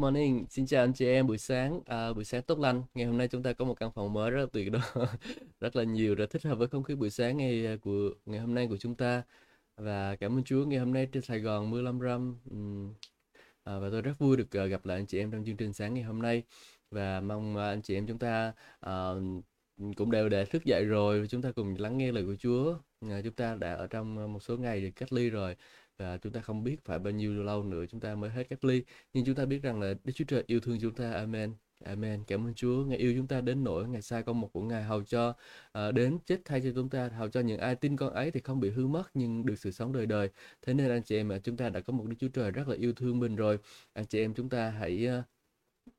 Morning, xin chào anh chị em buổi sáng, à, buổi sáng tốt lành. Ngày hôm nay chúng ta có một căn phòng mới rất là tuyệt đó, rất là nhiều, rất thích hợp với không khí buổi sáng ngày à, của ngày hôm nay của chúng ta. Và cảm ơn Chúa ngày hôm nay trên Sài Gòn mưa lâm râm. À, và tôi rất vui được à, gặp lại anh chị em trong chương trình sáng ngày hôm nay. Và mong à, anh chị em chúng ta à, cũng đều để thức dậy rồi, chúng ta cùng lắng nghe lời của Chúa. À, chúng ta đã ở trong một số ngày được cách ly rồi và chúng ta không biết phải bao nhiêu lâu nữa chúng ta mới hết cách ly. Nhưng chúng ta biết rằng là Đức Chúa Trời yêu thương chúng ta. Amen. Amen. Cảm ơn Chúa. Ngài yêu chúng ta đến nỗi Ngài sai con một của Ngài hầu cho uh, đến chết thay cho chúng ta hầu cho những ai tin con ấy thì không bị hư mất nhưng được sự sống đời đời. Thế nên anh chị em chúng ta đã có một Đức Chúa Trời rất là yêu thương mình rồi. Anh chị em chúng ta hãy uh,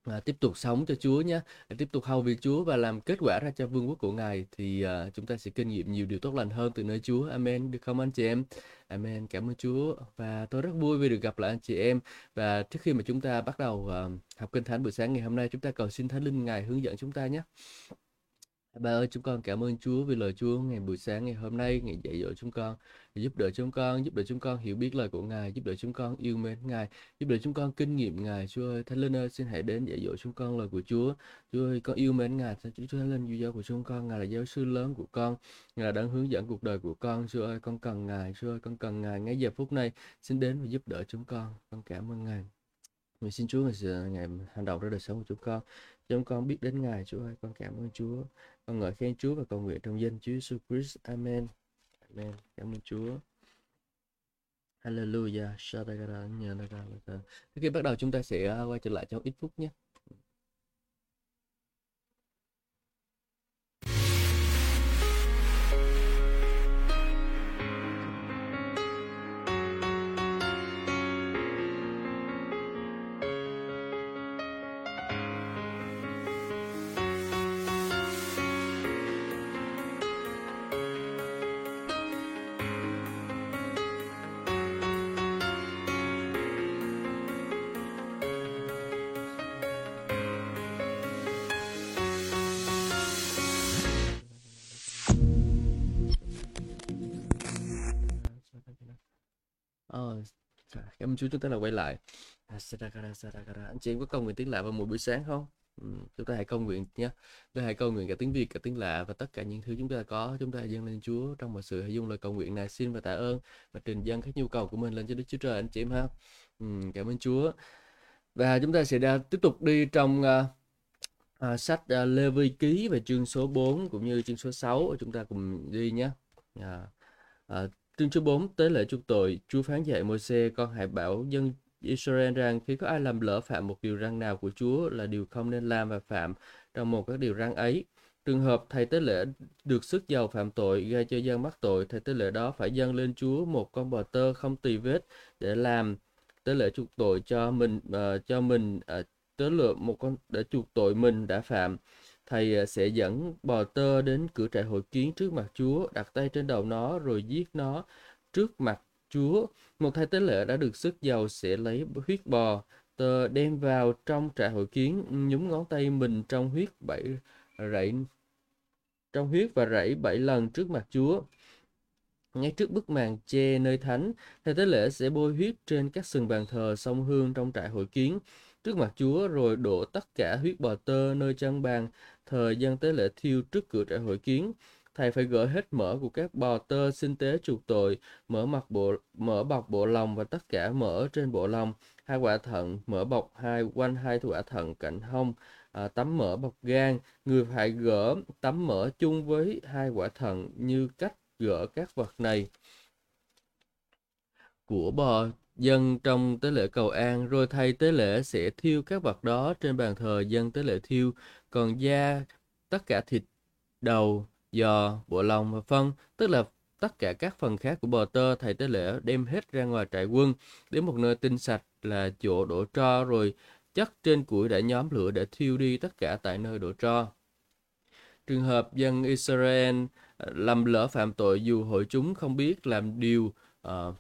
à, tiếp tục sống cho Chúa nhé. Tiếp tục hầu việc Chúa và làm kết quả ra cho vương quốc của Ngài thì à, chúng ta sẽ kinh nghiệm nhiều điều tốt lành hơn từ nơi Chúa. Amen. Được không anh chị em? Amen. Cảm ơn Chúa. Và tôi rất vui vì được gặp lại anh chị em. Và trước khi mà chúng ta bắt đầu à, học kinh thánh buổi sáng ngày hôm nay chúng ta cầu xin Thánh Linh Ngài hướng dẫn chúng ta nhé. Ba ơi, chúng con cảm ơn Chúa vì lời Chúa ngày buổi sáng ngày hôm nay, ngày dạy dỗ chúng con, giúp đỡ chúng con, giúp đỡ chúng con hiểu biết lời của Ngài, giúp đỡ chúng con yêu mến Ngài, giúp đỡ chúng con kinh nghiệm Ngài. Chúa ơi, Thánh Linh ơi, xin hãy đến dạy dỗ chúng con lời của Chúa. Chúa ơi, con yêu mến Ngài, Chúa Thánh Linh, giáo của chúng con, Ngài là giáo sư lớn của con, Ngài là đang hướng dẫn cuộc đời của con. Chúa ơi, con cần Ngài, Chúa ơi, con cần Ngài ngay giờ phút này, xin đến và giúp đỡ chúng con. Con cảm ơn Ngài. Mình xin Chúa ngày, ngày hành động trong đời sống của chúng con. Chúng con biết đến Ngài, Chúa ơi, con cảm ơn Chúa. Con ngợi khen Chúa và cầu nguyện trong danh Chúa Jesus Christ. Amen. Amen. Cảm ơn Chúa. Hallelujah. Khi bắt đầu chúng ta sẽ à, quay trở lại trong ít phút nhé. Cảm Chúa chúng ta là quay lại. À, anh chị em có cầu nguyện tiếng lạ vào mỗi buổi sáng không? Ừ, chúng ta hãy cầu nguyện nhé. Chúng ta hãy cầu nguyện cả tiếng Việt, cả tiếng lạ và tất cả những thứ chúng ta có, chúng ta dâng lên Chúa trong mọi sự hãy dùng lời cầu nguyện này xin và tạ ơn và trình dâng các nhu cầu của mình lên cho Đức Chúa Trời anh chị em ha. Ừ, cảm ơn Chúa. Và chúng ta sẽ đã tiếp tục đi trong uh, uh, sách uh, Lê Vi Ký về chương số 4 cũng như chương số 6 chúng ta cùng đi nhé. Uh, uh, Chương số 4 tế lễ chuộc tội, Chúa phán dạy Môi-se con hãy bảo dân Israel rằng khi có ai làm lỡ phạm một điều răn nào của Chúa là điều không nên làm và phạm trong một các điều răn ấy. Trường hợp thầy tế lễ được sức giàu phạm tội gây cho dân mắc tội, thầy tế lễ đó phải dâng lên Chúa một con bò tơ không tỳ vết để làm tế lễ chuộc tội cho mình uh, cho mình uh, tế lễ một con để chuộc tội mình đã phạm thầy à, sẽ dẫn bò tơ đến cửa trại hội kiến trước mặt Chúa, đặt tay trên đầu nó rồi giết nó trước mặt Chúa. Một thầy tế lễ đã được sức giàu sẽ lấy huyết bò tơ đem vào trong trại hội kiến, nhúng ngón tay mình trong huyết bảy rảy trong huyết và rảy bảy lần trước mặt Chúa. Ngay trước bức màn che nơi thánh, thầy tế lễ sẽ bôi huyết trên các sừng bàn thờ sông hương trong trại hội kiến trước mặt Chúa rồi đổ tất cả huyết bò tơ nơi chân bàn thời gian tế lễ thiêu trước cửa trại hội kiến thầy phải gỡ hết mỡ của các bò tơ sinh tế chuộc tội mỡ mặt bộ mỡ bọc bộ lòng và tất cả mỡ trên bộ lòng hai quả thận mỡ bọc hai quanh hai quả thận cạnh hông à, tấm mỡ bọc gan. Người phải gỡ tấm mỡ chung với hai quả thận như cách gỡ các vật này. Của bò dân trong tế lễ cầu an rồi thầy tế lễ sẽ thiêu các vật đó trên bàn thờ dân tế lễ thiêu. Còn da tất cả thịt đầu giò bộ lòng và phân tức là tất cả các phần khác của bò tơ thầy tế lễ đem hết ra ngoài trại quân đến một nơi tinh sạch là chỗ đổ tro rồi chất trên củi đã nhóm lửa để thiêu đi tất cả tại nơi đổ tro. Trường hợp dân Israel à, lầm làm lỡ phạm tội dù hội chúng không biết làm điều uh,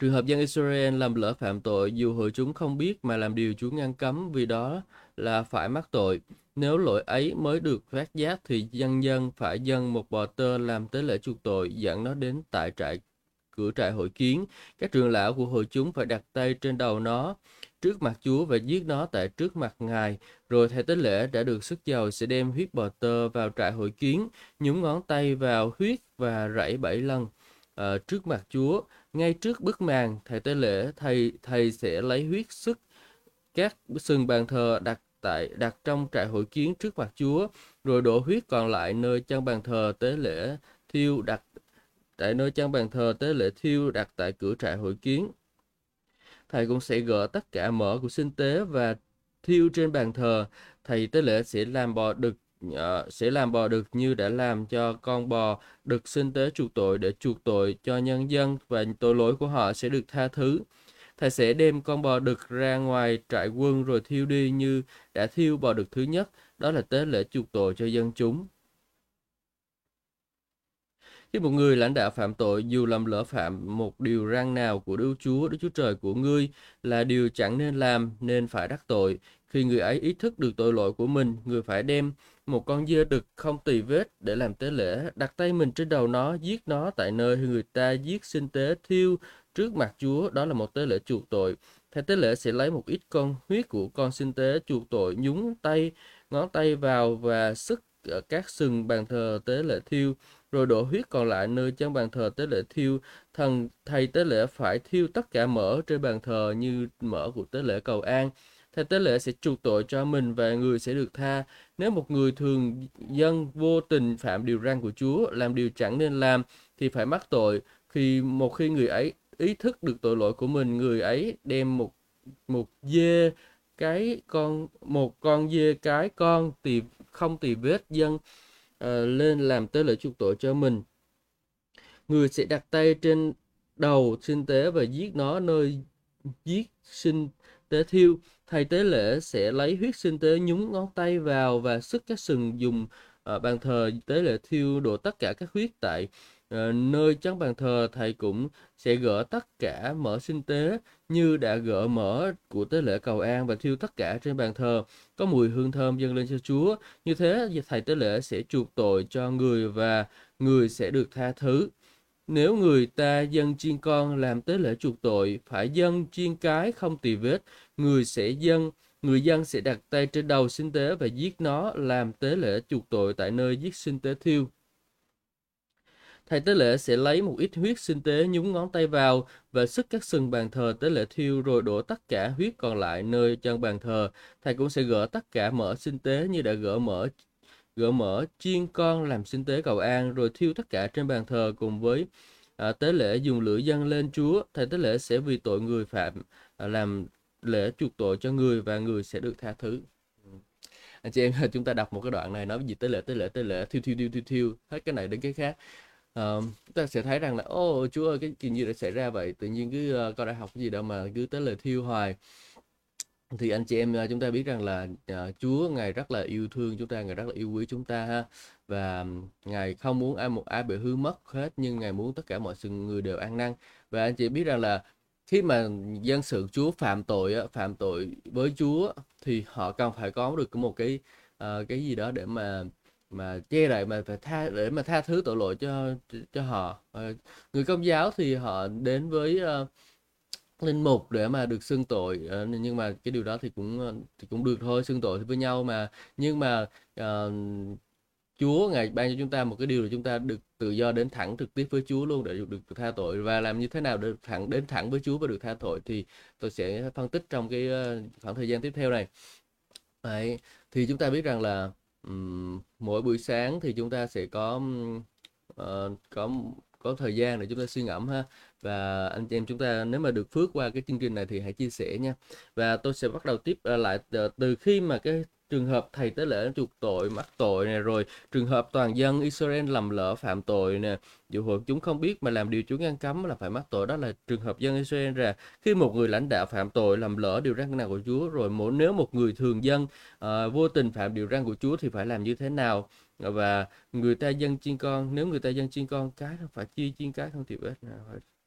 Trường hợp dân Israel làm lỡ phạm tội dù hội chúng không biết mà làm điều Chúa ngăn cấm vì đó là phải mắc tội. Nếu lỗi ấy mới được phát giác thì dân dân phải dâng một bò tơ làm tế lễ chuộc tội dẫn nó đến tại trại cửa trại hội kiến. Các trưởng lão của hội chúng phải đặt tay trên đầu nó trước mặt Chúa và giết nó tại trước mặt Ngài. Rồi thầy tế lễ đã được sức dầu sẽ đem huyết bò tơ vào trại hội kiến, nhúng ngón tay vào huyết và rảy bảy lần uh, trước mặt Chúa. Ngay trước bức màn, thầy tế lễ thầy thầy sẽ lấy huyết sức các sừng bàn thờ đặt tại đặt trong trại hội kiến trước mặt Chúa, rồi đổ huyết còn lại nơi chân bàn thờ tế lễ thiêu đặt tại nơi chân bàn thờ tế lễ thiêu đặt tại cửa trại hội kiến. Thầy cũng sẽ gỡ tất cả mỡ của sinh tế và thiêu trên bàn thờ. Thầy tế lễ sẽ làm bò đực uh, sẽ làm bò đực như đã làm cho con bò được sinh tế chuộc tội để chuộc tội cho nhân dân và tội lỗi của họ sẽ được tha thứ. Thầy sẽ đem con bò đực ra ngoài trại quân rồi thiêu đi như đã thiêu bò đực thứ nhất, đó là tế lễ chuộc tội cho dân chúng. Khi một người lãnh đạo phạm tội dù làm lỡ phạm một điều răn nào của Đức Chúa, Đức Chúa Trời của ngươi là điều chẳng nên làm nên phải đắc tội. Khi người ấy ý thức được tội lỗi của mình, người phải đem một con dê đực không tùy vết để làm tế lễ, đặt tay mình trên đầu nó, giết nó tại nơi người ta giết sinh tế thiêu trước mặt Chúa, đó là một tế lễ chuộc tội. Thầy tế lễ sẽ lấy một ít con huyết của con sinh tế chuộc tội, nhúng tay, ngón tay vào và sức ờ, các sừng bàn thờ tế lễ thiêu, rồi đổ huyết còn lại nơi chân bàn thờ tế lễ thiêu. Thần thầy tế lễ phải thiêu tất cả mỡ trên bàn thờ như mỡ của tế lễ cầu an. Thầy tế lễ sẽ chuộc tội cho mình và người sẽ được tha. Nếu một người thường dân vô tình phạm điều răn của Chúa, làm điều chẳng nên làm, thì phải mắc tội. Khi một khi người ấy ý thức được tội lỗi của mình, người ấy đem một một dê cái con một con dê cái con thì không tì vết dân uh, lên làm tế lễ chuộc tội cho mình. Người sẽ đặt tay trên đầu sinh tế và giết nó nơi giết sinh tế thiêu. Thầy tế lễ sẽ lấy huyết sinh tế nhúng ngón tay vào và sức các sừng dùng uh, bàn thờ tế lễ thiêu đổ tất cả các huyết tại uh, nơi trắng bàn thờ. Thầy cũng sẽ gỡ tất cả mỡ sinh tế như đã gỡ mỡ của tế lễ cầu an và thiêu tất cả trên bàn thờ. Có mùi hương thơm dâng lên cho Chúa. Như thế thầy tế lễ sẽ chuộc tội cho người và người sẽ được tha thứ nếu người ta dâng chiên con làm tế lễ chuộc tội, phải dâng chiên cái không tỳ vết, người sẽ dâng người dân sẽ đặt tay trên đầu sinh tế và giết nó làm tế lễ chuộc tội tại nơi giết sinh tế thiêu Thầy tế lễ sẽ lấy một ít huyết sinh tế nhúng ngón tay vào và sức các sừng bàn thờ tế lễ thiêu rồi đổ tất cả huyết còn lại nơi chân bàn thờ. Thầy cũng sẽ gỡ tất cả mỡ sinh tế như đã gỡ mỡ gỡ mỡ chiên con làm sinh tế cầu an rồi thiêu tất cả trên bàn thờ cùng với à, tế lễ dùng lửa dâng lên Chúa. Thầy tế lễ sẽ vì tội người phạm à, làm lễ chuộc tội cho người và người sẽ được tha thứ. Ừ. Anh chị em chúng ta đọc một cái đoạn này nói gì tế lễ tế lễ tế lễ thiêu thiêu thiêu thiêu thiêu hết cái này đến cái khác. Uh, chúng ta sẽ thấy rằng là ô chúa ơi cái chuyện gì đã xảy ra vậy? Tự nhiên cứ uh, con đại học cái gì đâu mà cứ tới lời thiêu hoài thì anh chị em à, chúng ta biết rằng là uh, Chúa ngài rất là yêu thương chúng ta ngài rất là yêu quý chúng ta ha. Và ngài không muốn ai một ai bị hư mất hết nhưng ngài muốn tất cả mọi sự người đều an năng và anh chị biết rằng là khi mà dân sự Chúa phạm tội phạm tội với Chúa thì họ cần phải có được một cái uh, cái gì đó để mà mà che đậy mà phải tha để mà tha thứ tội lỗi cho cho họ. Uh, người công giáo thì họ đến với uh, linh mục để mà được xưng tội uh, nhưng mà cái điều đó thì cũng ờ, thì cũng được thôi xưng tội với nhau mà. Nhưng mà uh, Chúa ngài ban cho chúng ta một cái điều là chúng ta được tự do đến thẳng trực tiếp với Chúa luôn để được, được tha tội. Và làm như thế nào để thẳng đến thẳng với Chúa và được tha tội thì tôi sẽ phân tích trong cái khoảng thời gian tiếp theo này. Đấy, thì chúng ta biết rằng là um, mỗi buổi sáng thì chúng ta sẽ có uh, có có thời gian để chúng ta suy ngẫm ha và anh chị em chúng ta nếu mà được phước qua cái chương trình này thì hãy chia sẻ nha. Và tôi sẽ bắt đầu tiếp ờ, lại từ, từ khi mà cái trường hợp thầy tế lễ chuộc tội mắc tội này rồi trường hợp toàn dân Israel lầm lỡ phạm tội nè. Dù hội chúng không biết mà làm điều Chúa ngăn cấm là phải mắc tội. Đó là trường hợp dân Israel ra khi một người lãnh đạo phạm tội làm lỡ điều răn nào của Chúa rồi mỗi nếu một người thường dân uh, vô tình phạm điều răn của Chúa thì phải làm như thế nào? Và người ta dân chiên con nếu người ta dân chiên con cái phải chia chiên cái không thì ít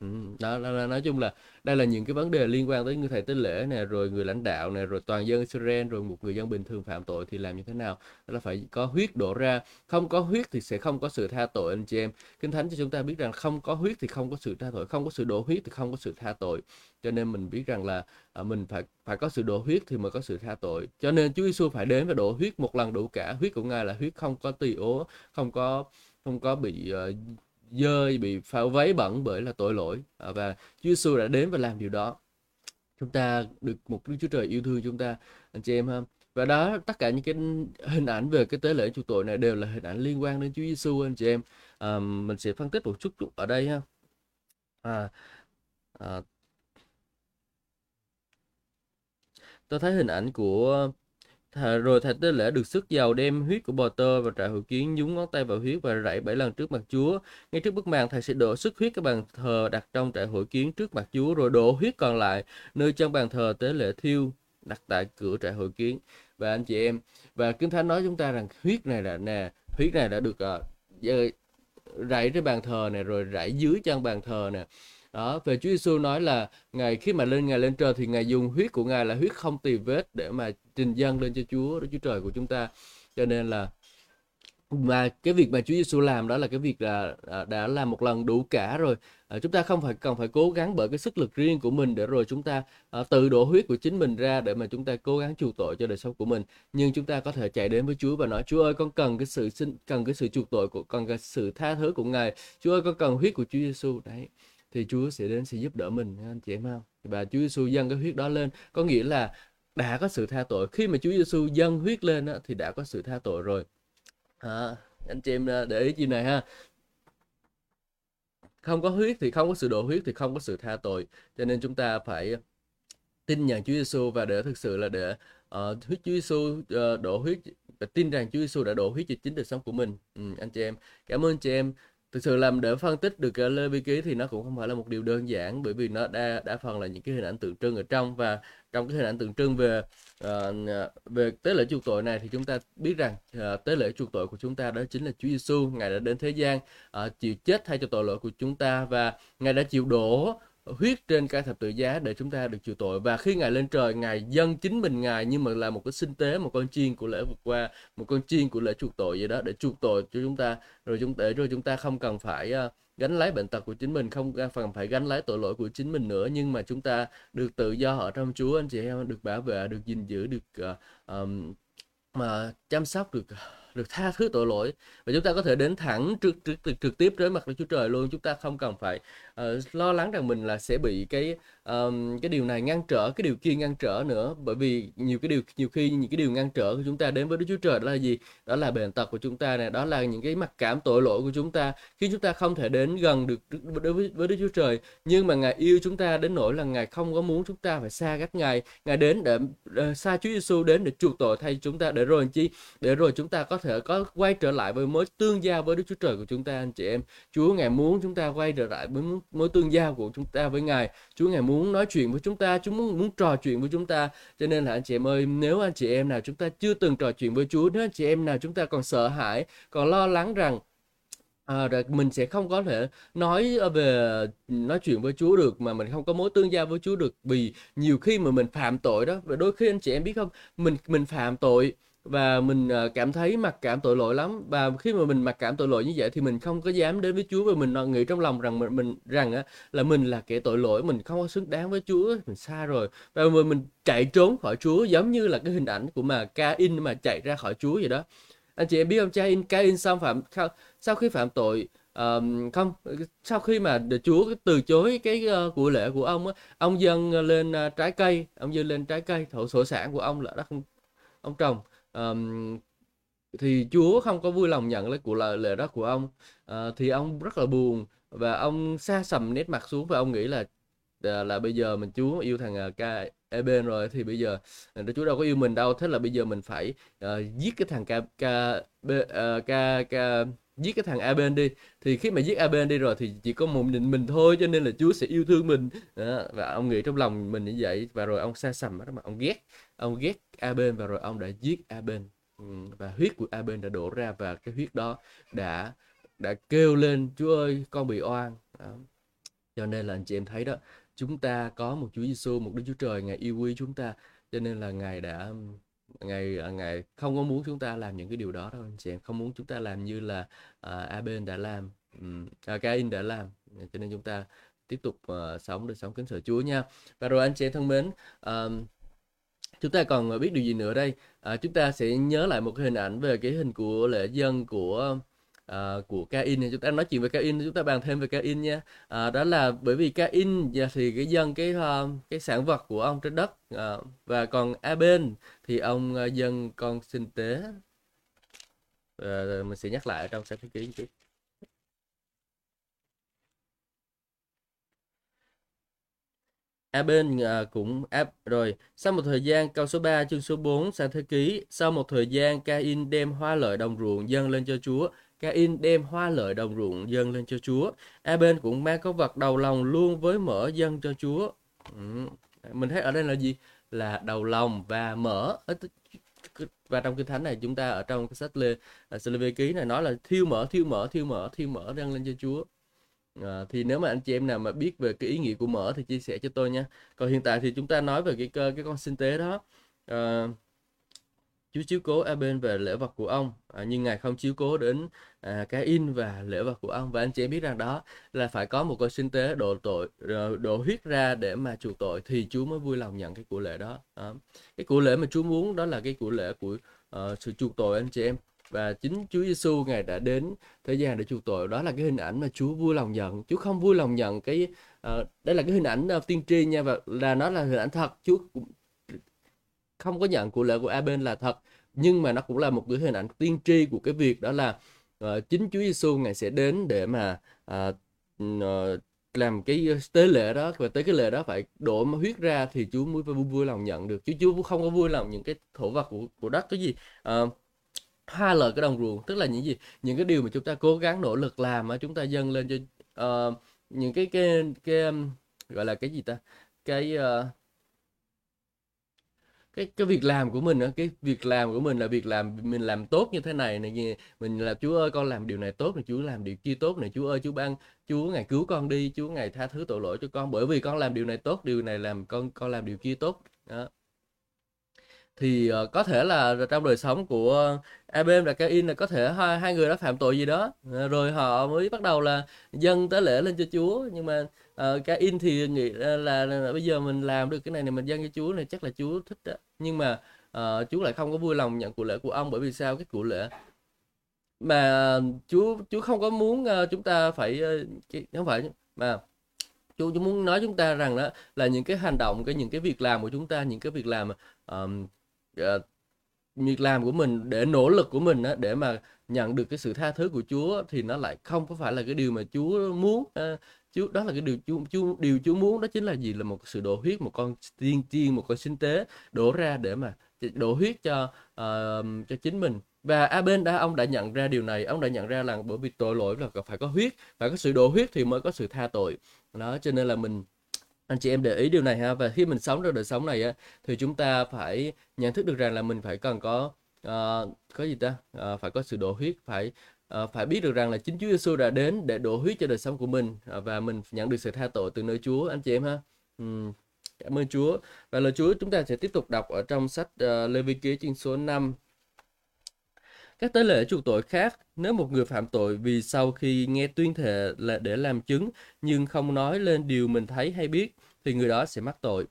Ừ, đó, đó, đó. Nói chung là đây là những cái vấn đề liên quan tới người thầy tế lễ nè rồi người lãnh đạo nè rồi toàn dân Israel rồi một người dân bình thường phạm tội thì làm như thế nào? Đó là phải có huyết đổ ra. Không có huyết thì sẽ không có sự tha tội anh chị em. Kinh thánh cho chúng ta biết rằng không có huyết thì không có sự tha tội không có sự đổ huyết thì không có sự tha tội. Cho nên mình biết rằng là à, mình phải phải có sự đổ huyết thì mới có sự tha tội. Cho nên Chúa Giêsu phải đến và đổ huyết một lần đủ cả. Huyết của ngài là huyết không có tỳ ố không có không có bị uh, dơ bị phao váy bẩn bởi là tội lỗi. À, và Chúa Giêsu đã đến và làm điều đó. Chúng ta được một Đức Chúa Trời yêu thương chúng ta anh chị em ha. Và đó tất cả những cái hình ảnh về cái tế lễ chuộc tội này đều là hình ảnh liên quan đến Chúa Giêsu anh chị em. À, mình sẽ phân tích một chút ở đây ha. À, à, tôi thấy hình ảnh của Thà, rồi thầy tế lễ được sức giàu đem huyết của bò tơ và trại hội kiến nhúng ngón tay vào huyết và rảy bảy lần trước mặt Chúa. Ngay trước bức màn thầy sẽ đổ sức huyết các bàn thờ đặt trong trại hội kiến trước mặt Chúa rồi đổ huyết còn lại nơi chân bàn thờ tế lễ thiêu đặt tại cửa trại hội kiến. Và anh chị em và Kinh Thánh nói chúng ta rằng huyết này là nè, huyết này đã được uh, rảy trên bàn thờ này rồi rảy dưới chân bàn thờ nè đó về Chúa Giêsu nói là ngài khi mà lên ngài lên trời thì ngài dùng huyết của ngài là huyết không tì vết để mà trình dâng lên cho Chúa Đức Chúa Trời của chúng ta. Cho nên là mà cái việc mà Chúa Giêsu làm đó là cái việc là à, đã làm một lần đủ cả rồi. À, chúng ta không phải cần phải cố gắng bởi cái sức lực riêng của mình để rồi chúng ta à, tự đổ huyết của chính mình ra để mà chúng ta cố gắng chuộc tội cho đời sống của mình. Nhưng chúng ta có thể chạy đến với Chúa và nói Chúa ơi con cần cái sự xin cần cái sự chuộc tội của cần cái sự tha thứ của Ngài. Chúa ơi con cần huyết của Chúa Giêsu đấy thì Chúa sẽ đến sẽ giúp đỡ mình anh chị em không và Chúa Giêsu dâng cái huyết đó lên. Có nghĩa là đã có sự tha tội. Khi mà Chúa Giêsu dâng huyết lên á, thì đã có sự tha tội rồi. À, anh chị em à, để ý chuyện này ha. Không có huyết thì không có sự đổ huyết thì không có sự tha tội. Cho nên chúng ta phải tin nhận Chúa Giêsu và để thực sự là để uh, huyết Chúa Giêsu uh, ờ, đổ huyết và tin rằng Chúa Giêsu đã đổ huyết cho chính đời sống của mình. Ừ, anh chị em. Cảm ơn chị em thực sự làm để phân tích được cái lê vi ký thì nó cũng không phải là một điều đơn giản bởi vì nó đa đa phần là những cái hình ảnh tượng trưng ở trong. Và trong cái hình ảnh tượng trưng về uh, về tế lễ chuộc tội này thì chúng ta biết rằng uh, tế lễ chuộc tội của chúng ta đó chính là Chúa Giêsu ngài đã đến thế gian uh, chịu chết thay cho tội lỗi của chúng ta và ngài đã chịu đổ huyết trên cây thập tự giá để chúng ta được chịu tội. Và khi ngài lên trời ngài dâng chính mình ngài nhưng mà là một cái sinh tế một con chiên của lễ vượt qua một con chiên của lễ chuộc tội vậy đó để chuộc tội cho chúng ta. Rồi chúng để rồi chúng ta không cần phải uh, gánh lấy bệnh tật của chính mình không cần phải gánh lấy tội lỗi của chính mình nữa. Nhưng mà chúng ta được tự do ở trong Chúa anh chị em được bảo vệ được gìn giữ được uh, um, mà chăm sóc được được tha thứ tội lỗi. Và chúng ta có thể đến thẳng trực trực trực, trực tiếp tới mặt Đức Chúa Trời luôn. Chúng ta không cần phải uh, lo lắng rằng mình là sẽ bị cái um, cái điều này ngăn trở cái điều kia ngăn trở nữa. Bởi vì nhiều cái điều nhiều khi những cái điều ngăn trở của chúng ta đến với Đức Chúa Trời đó là gì? Đó là bệnh tật của chúng ta này đó là những cái mặc cảm tội lỗi của chúng ta. Khi chúng ta không thể đến gần được đối với, với Đức Chúa Trời nhưng mà Ngài yêu chúng ta đến nỗi là Ngài không có muốn chúng ta phải xa các Ngài. Ngài đến để uh, xa Chúa Giêsu đến để chuộc tội thay chúng ta để rồi chi? Để rồi chúng ta có thể có quay trở lại với mối tương giao với Đức Chúa Trời của chúng ta anh chị em. Chúa Ngài muốn chúng ta quay trở lại với mối tương giao của chúng ta với Ngài. Chúa Ngài muốn nói chuyện với chúng ta Chúa muốn muốn trò chuyện với chúng ta. Cho nên là anh chị em ơi nếu anh chị em nào chúng ta chưa từng trò chuyện với Chúa nếu anh chị em nào chúng ta còn sợ hãi còn lo lắng rằng À, rồi mình sẽ không có thể nói ờ, về nói chuyện với Chúa được mà mình không có mối tương giao với Chúa được vì nhiều khi mà mình phạm tội đó và đôi khi anh chị em biết không mình mình phạm tội và mình ờ, cảm thấy mặc cảm tội lỗi lắm. Và khi mà mình mặc cảm tội lỗi như vậy thì mình không có dám đến với Chúa và mình ờ, nghĩ trong lòng rằng mình, mình rằng á là mình là kẻ tội lỗi mình không có xứng đáng với Chúa mình xa rồi. Và mình, mình chạy trốn khỏi Chúa giống như là cái hình ảnh của mà Cain mà chạy ra khỏi Chúa vậy đó. Anh chị em biết không? Cain Cain sau phạm sau khi phạm tội um, không sau khi mà Chúa từ chối cái uh, của lễ của ông á ông dâng lên uh, trái cây ông dâng lên trái cây thổ sổ sản của ông là đất ông trồng um, thì Chúa không có vui lòng nhận lấy của lời lời đó của ông. Uh, thì ông rất là buồn và ông xa sầm nét mặt xuống và ông nghĩ là là, là bây giờ mình Chúa yêu thằng uh, ca e rồi thì bây giờ uh, Chúa đâu có yêu mình đâu. Thế là bây giờ mình phải uh, giết cái thằng ca ca uh, ca ca giết cái thằng Aben đi thì khi mà giết Aben đi rồi thì chỉ có một mình mình thôi, cho nên là Chúa sẽ yêu thương mình. Đó. và ông nghĩ trong lòng mình như vậy. Và rồi ông xa sầm đó mà ông ghét. Ông ghét Aben và rồi ông đã giết Aben ừ, và huyết của Aben đã đổ ra và cái huyết đó đã đã kêu lên, Chúa ơi, con bị oan. Đó. cho nên là anh chị em thấy đó, chúng ta có một Chúa Giêsu một Đức Chúa Trời, ngài yêu quý chúng ta. Cho nên là ngài đã ngày à, ngày không có muốn chúng ta làm những cái điều đó đâu anh chị em. Không muốn chúng ta làm như là à, uh, Aben đã làm um, Cain đã làm. Cho nên chúng ta tiếp tục uh, sống đời sống kính sợ Chúa nha. Và rồi anh chị em thân mến um, chúng ta còn biết điều gì nữa đây? À, chúng ta sẽ nhớ lại một cái hình ảnh về cái hình của lễ dân của uh, của Cain thì chúng ta nói chuyện về Cain chúng ta bàn thêm về Cain nha. Uh, đó là bởi vì Cain thì cái dân cái uh, cái sản vật của ông trên đất uh, và còn Abel thì ông uh, dân con sinh tế. Uh, mình sẽ nhắc lại ở trong sách thế ký. Chút Aben à, cũng áp rồi sau một thời gian câu số 3 chương số 4 sang thế ký sau một thời gian Cain đem hoa lợi đồng ruộng dâng lên cho Chúa. Cain đem hoa lợi đồng ruộng dâng lên cho Chúa. Abel cũng mang có vật đầu lòng luôn với mỡ dâng cho Chúa. Ừ. Mình thấy ở đây là gì? Là đầu lòng và mỡ. Và trong kinh thánh này chúng ta ở trong cái sách Lê à, Lê ký này nói là thiêu mỡ, thiêu mỡ, thiêu mỡ, thiêu mỡ dâng lên cho Chúa. À, thì nếu mà anh chị em nào mà biết về cái ý nghĩa của mỡ thì chia sẻ cho tôi nha. Còn hiện tại thì chúng ta nói về cái cái con sinh tế đó. À, Chúa chiếu cố Aben về lễ vật của ông. À, nhưng ngài không chiếu cố đến à, cái in và lễ vật của ông. Và anh chị em biết rằng đó là phải có một con sinh tế đổ tội ờ, đổ huyết ra để mà chuộc tội thì Chúa mới vui lòng nhận cái của lễ đó, à, cái của lễ mà Chúa muốn đó là cái của lễ của uh, sự chuộc tội anh chị em. Và chính Chúa Giêsu ngài đã đến thế gian để chuộc tội. Đó là cái hình ảnh mà Chúa vui lòng nhận. Chúa không vui lòng nhận cái uh, đây là cái hình ảnh uh, tiên tri nha. Và là nó là hình ảnh thật. Chúa cũng không có nhận của lễ của Aben là thật nhưng mà nó cũng là một cái hình ảnh tiên tri của cái việc đó là uh, chính Chúa Giêsu ngài sẽ đến để mà uh, uh, làm cái tế lễ đó. Và tới cái lễ đó phải đổ huyết ra thì Chúa mới vui, vui lòng nhận được. Chứ Chúa không có vui lòng những cái thổ vật của của đất. Cái gì uh, hai lời cái đồng ruộng. Tức là những gì những cái điều mà chúng ta cố gắng nỗ lực làm mà chúng ta dâng lên cho uh, những cái cái cái um, gọi là cái gì ta? Cái uh, cái cái việc làm của mình cái việc làm của mình là việc làm, mình làm tốt như thế này này mình là Chúa ơi, con làm điều này tốt này, Chúa làm điều kia tốt này, Chúa ơi, Chúa ban, Chúa ngày cứu con đi, Chúa ngày tha thứ tội lỗi cho con. Bởi vì con làm điều này tốt, điều này làm con con làm điều kia tốt. Đó thì uh, có thể là trong đời sống của Abel và Cain là có thể hai, hai người đã phạm tội gì đó. Ờ, rồi họ mới bắt đầu là dâng tế lễ lên cho Chúa. Nhưng mà uh, Cain thì nghĩ là, là, là, là bây giờ mình làm được cái này này mình dâng cho Chúa này chắc là Chúa thích đó nhưng mà uh, Chúa lại không có vui lòng nhận của lễ của ông bởi vì sao? Cái của lễ mà Chúa Chúa không có muốn uh, chúng ta phải uh, không phải mà Chúa, Chúa muốn nói chúng ta rằng đó là những cái hành động cái những cái việc làm của chúng ta những cái việc làm um, uh, việc làm của mình để nỗ lực của mình á, để mà nhận được cái sự tha thứ của Chúa thì nó lại không có phải là cái điều mà Chúa muốn. Uh, Chúa đó là cái điều Chúa, Chúa điều Chúa muốn đó chính là gì? Là một sự đổ huyết một con tiên tiên một con sinh tế đổ ra để mà đổ huyết cho uh, cho chính mình. Và Aben đã ông đã nhận ra điều này. Ông đã nhận ra là bởi vì tội lỗi là phải có huyết phải có sự đổ huyết thì mới có sự tha tội. Đó cho nên là mình anh chị em để ý điều này ha. Và khi mình sống trong đời sống này á thì chúng ta phải nhận thức được rằng là mình phải cần có uh, có gì ta? Uh, phải có sự đổ huyết phải uh, phải biết được rằng là chính Chúa Giêsu đã đến để đổ huyết cho đời sống của mình uh, và mình nhận được sự tha tội từ nơi Chúa anh chị em ha. Uhm, cảm ơn Chúa. Và lời Chúa chúng ta sẽ tiếp tục đọc ở trong sách uh, Lê Vi ký chương số 5 các tế lễ chuộc tội khác, nếu một người phạm tội vì sau khi nghe tuyên thệ là để làm chứng nhưng không nói lên điều mình thấy hay biết thì người đó sẽ mắc tội.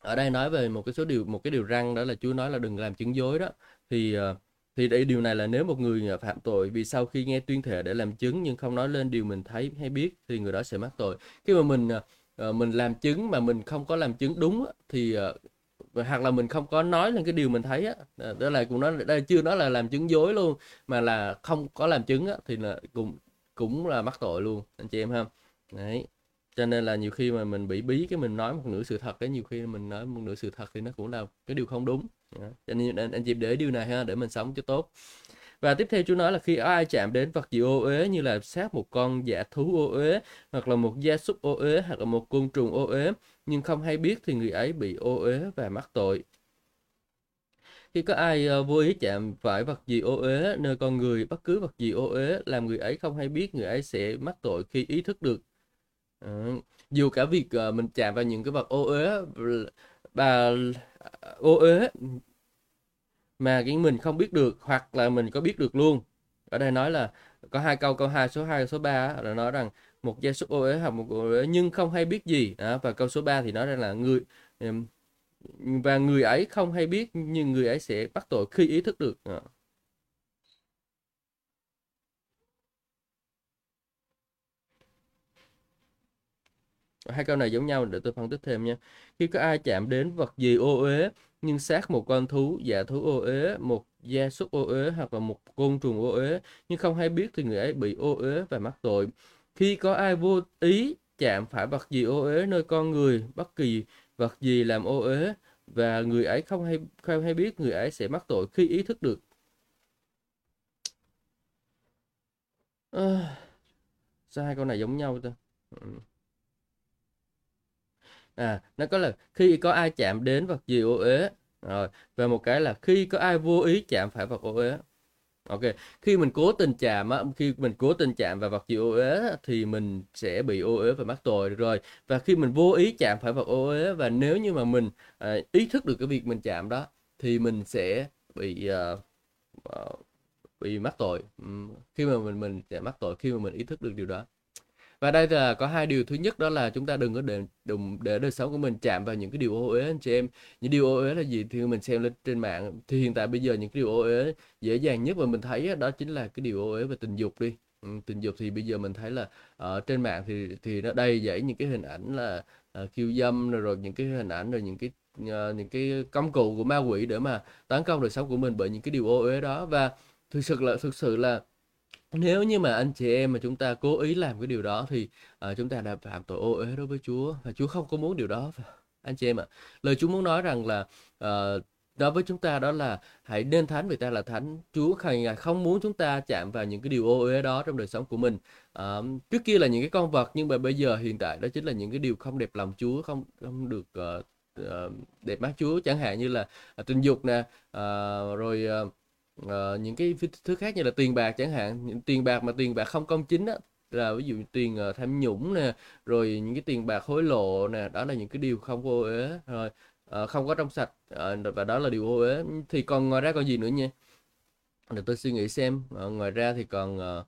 Ở đây nói về một cái số điều một cái điều răng đó là Chúa nói là đừng làm chứng dối đó. Thì ờ, thì đây điều này là nếu một người ờ, phạm tội vì sau khi nghe tuyên thệ để làm chứng nhưng không nói lên điều mình thấy hay biết thì người đó sẽ mắc tội. Khi mà mình ờ, mình làm chứng mà mình không có làm chứng đúng thì hoặc là mình không có nói lên cái điều mình thấy á. Ờ, đó là cũng nói đây chưa nói là làm chứng dối luôn mà là không có làm chứng á thì là cũng cũng là mắc tội luôn anh chị em ha. Đấy cho nên là nhiều khi mà mình bị bí cái mình nói một nửa sự thật cái nhiều khi mình nói một nửa sự thật thì nó cũng là cái điều không đúng. Cho nên anh, anh chị để điều này ha để mình sống cho tốt và tiếp theo chú nói là khi ai chạm đến vật gì ô uế như là sát một con giả thú ô uế hoặc là một gia súc ô uế hoặc là một côn trùng ô uế nhưng không hay biết thì người ấy bị ô uế và mắc tội. Khi có ai ờ, vô ý chạm phải vật gì ô uế nơi con người bất cứ vật gì ô uế làm người ấy không hay biết người ấy sẽ mắc tội khi ý thức được À, dù cả việc ờ, mình chạm vào những cái vật ô uế và ô uế mà cái mình không biết được hoặc là mình có biết được luôn. Ở đây nói là có hai câu câu 2 số 2 số 3 là nói rằng một gia súc ô uế hoặc một ô uế nhưng không hay biết gì. Đó, và câu số 3 thì nói rằng là người và người ấy không hay biết nhưng người ấy sẽ bắt tội khi ý thức được. Đó. hai câu này giống nhau để tôi phân tích thêm nha. Khi có ai chạm đến vật gì ô uế nhưng sát một con thú dạ thú ô uế một gia súc ô uế hoặc là một côn trùng ô uế nhưng không hay biết thì người ấy bị ô uế và mắc tội. Khi có ai vô ý chạm phải vật gì ô uế nơi con người bất kỳ vật gì làm ô uế và người ấy không hay không hay biết người ấy sẽ mắc tội khi ý thức được. À, sao hai câu này giống nhau ta? Ừ à nó có là khi có ai chạm đến vật gì ô uế. Rồi và một cái là khi có ai vô ý chạm phải vật ô uế. Ok khi mình cố tình chạm á khi mình cố tình chạm vào vật gì ô uế thì mình sẽ bị ô uế và mắc tội rồi. Và khi mình vô ý chạm phải vật ô uế và nếu như mà mình à, ý thức được cái việc mình chạm đó thì mình sẽ bị uh, uh, bị mắc tội. Khi mà mình mình sẽ mắc tội khi mà mình ý thức được điều đó và đây là có hai điều thứ nhất đó là chúng ta đừng có để đừng để đời sống của mình chạm vào những cái điều ô uế anh chị em. Những điều ô uế là gì thì mình xem lên trên mạng. Thì hiện tại bây giờ những cái điều ô uế dễ dàng nhất mà mình thấy đó chính là cái điều ô uế về tình dục đi. Ừ, tình dục thì bây giờ mình thấy là ở trên mạng thì thì nó đầy dẫy những cái hình ảnh là uh, khiêu dâm rồi, rồi những cái hình ảnh rồi những cái uh, những cái công cụ của ma quỷ để mà tấn công đời sống của mình bởi những cái điều ô uế đó. Và thực sự là thực sự là nếu như mà anh chị em mà chúng ta cố ý làm cái điều đó thì uh, chúng ta đã phạm tội ô uế đối với Chúa và Chúa không có muốn điều đó anh chị em ạ lời Chúa muốn nói rằng là ờ, uh, đối với chúng ta đó là hãy nên thánh vì ta là thánh Chúa không muốn chúng ta chạm vào những cái điều ô uế đó trong đời sống của mình. À, trước kia là những cái con vật nhưng mà bây giờ hiện tại đó chính là những cái điều không đẹp lòng Chúa không không được uh, uh, đẹp mắt Chúa. Chẳng hạn như là uh, tình dục nè uh, rồi uh, uh, những cái thứ khác như là tiền bạc chẳng hạn. Những tiền bạc mà tiền bạc không công chính á là ví dụ tiền uh, tham nhũng nè rồi những cái tiền bạc hối lộ nè đó là những cái điều không vô ế rồi uh, không có trong sạch uh, và đó là điều vô ế thì còn ngoài ra còn gì nữa nha? Để tôi suy nghĩ xem. Uh, ngoài ra thì còn uh,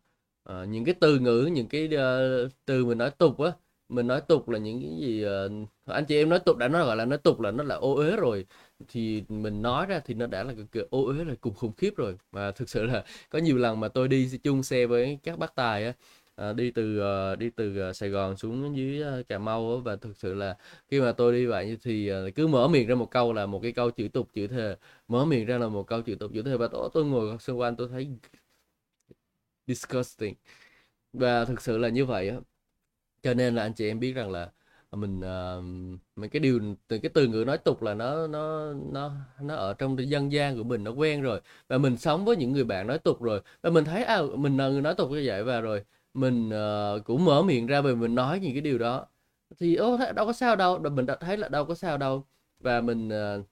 uh, những cái từ ngữ những cái uh, từ mình nói tục á mình nói tục là những cái gì uh, anh chị em nói tục đã nói gọi là nói tục là nó là ô uế rồi. Thì mình nói ra thì nó đã là cái ô uế là cùng khủng khiếp rồi. Mà thực sự là có nhiều lần mà tôi đi chung xe với các bác tài á à, đi từ uh, đi từ uh, Sài Gòn xuống dưới uh, Cà Mau á, và thực sự là khi mà tôi đi vậy thì uh, cứ mở miệng ra một câu là một cái câu chữ tục chữ thề. Mở miệng ra là một câu chữ tục chữ thề. Và tôi, tôi ngồi xung quanh tôi thấy disgusting. Và thực sự là như vậy á cho nên là anh chị em biết rằng là à, mình uh, mình cái điều từ cái từ ngữ nói tục là nó nó nó nó ở trong dân gian của mình nó quen rồi. Và mình sống với những người bạn nói tục rồi. Và mình thấy à mình là người nói tục như vậy và rồi mình uh, cũng mở miệng ra về mình nói những cái điều đó. Thì ô đâu có sao đâu mình đã thấy là đâu có sao đâu. Và mình uh,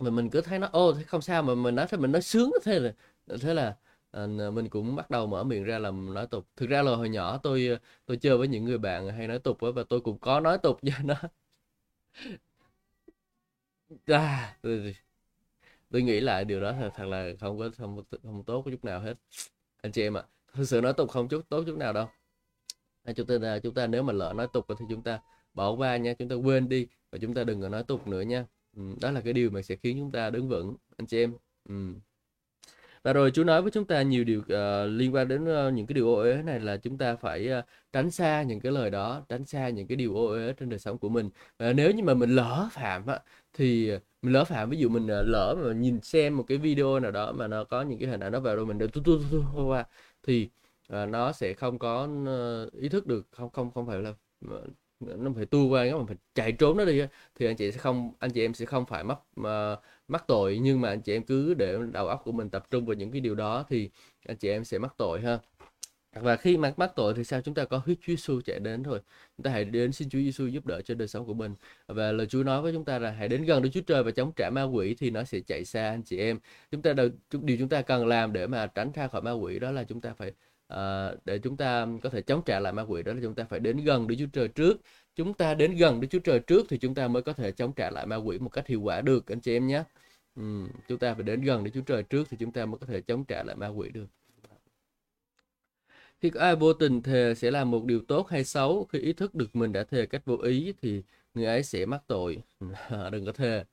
mình mình cứ thấy nó ô không sao mà mình nói thế mình nói sướng thế là thế là mình à, cũng bắt đầu mở miệng ra làm nói tục. Thực ra là hồi nhỏ tôi à, tôi chơi với những người bạn hay nói tục và tôi cũng có nói tục cho nó. À, tôi, tôi nghĩ lại điều đó thật, thật là không có không, không tốt có chút nào hết. Anh chị em ạ à, thực sự nói tục không chút tốt chút nào đâu. À, chúng ta chúng ta nếu mà lỡ nói tục thì chúng ta bỏ qua nha chúng ta quên đi và chúng ta đừng có nói tục nữa nha. Ừ, đó là cái điều mà sẽ khiến chúng ta đứng vững anh chị em. Ừ. Và rồi Chúa nói với chúng ta nhiều điều uh, liên quan đến uh, những cái điều ô uế này là chúng ta phải uh, tránh xa những cái lời đó, tránh xa những cái điều ô uế trên đời sống của mình. Và nếu như mà mình lỡ phạm á, thì mình lỡ phạm ví dụ mình uh, lỡ mà nhìn xem một cái video nào đó mà nó có những cái hình ảnh đó vào rồi mình đều tu tu tu qua thì uh, nó sẽ không có uh, ý thức được không không không phải là nó phải tu qua nó phải chạy trốn nó đi thì anh chị sẽ không anh chị em sẽ không phải mắc mà mắc tội. Nhưng mà anh chị em cứ để đầu óc của mình tập trung vào những cái điều đó thì anh chị em sẽ mắc tội ha. Và khi mắc mắc tội thì sao? Chúng ta có huyết Chúa Giêsu chạy đến thôi. Chúng ta hãy đến xin Chúa Giêsu giúp đỡ cho đời sống của mình. Và lời Chúa nói với chúng ta là hãy đến gần Đức Chúa Trời và chống trả ma quỷ thì nó sẽ chạy xa anh chị em. Chúng ta đều, điều chúng ta cần làm để mà tránh ra khỏi ma quỷ đó là chúng ta phải à, để chúng ta có thể chống trả lại ma quỷ đó là chúng ta phải đến gần Đức Chúa Trời trước. Chúng ta đến gần Đức Chúa Trời trước thì chúng ta mới có thể chống trả lại ma quỷ một cách hiệu quả được anh chị em nhé. Ừ, chúng ta phải đến gần Đức Chúa Trời trước thì chúng ta mới có thể chống trả lại ma quỷ được. Khi có ai vô tình thề sẽ làm một điều tốt hay xấu khi ý thức được mình đã thề cách vô ý thì người ấy sẽ mắc tội. Đừng có thề.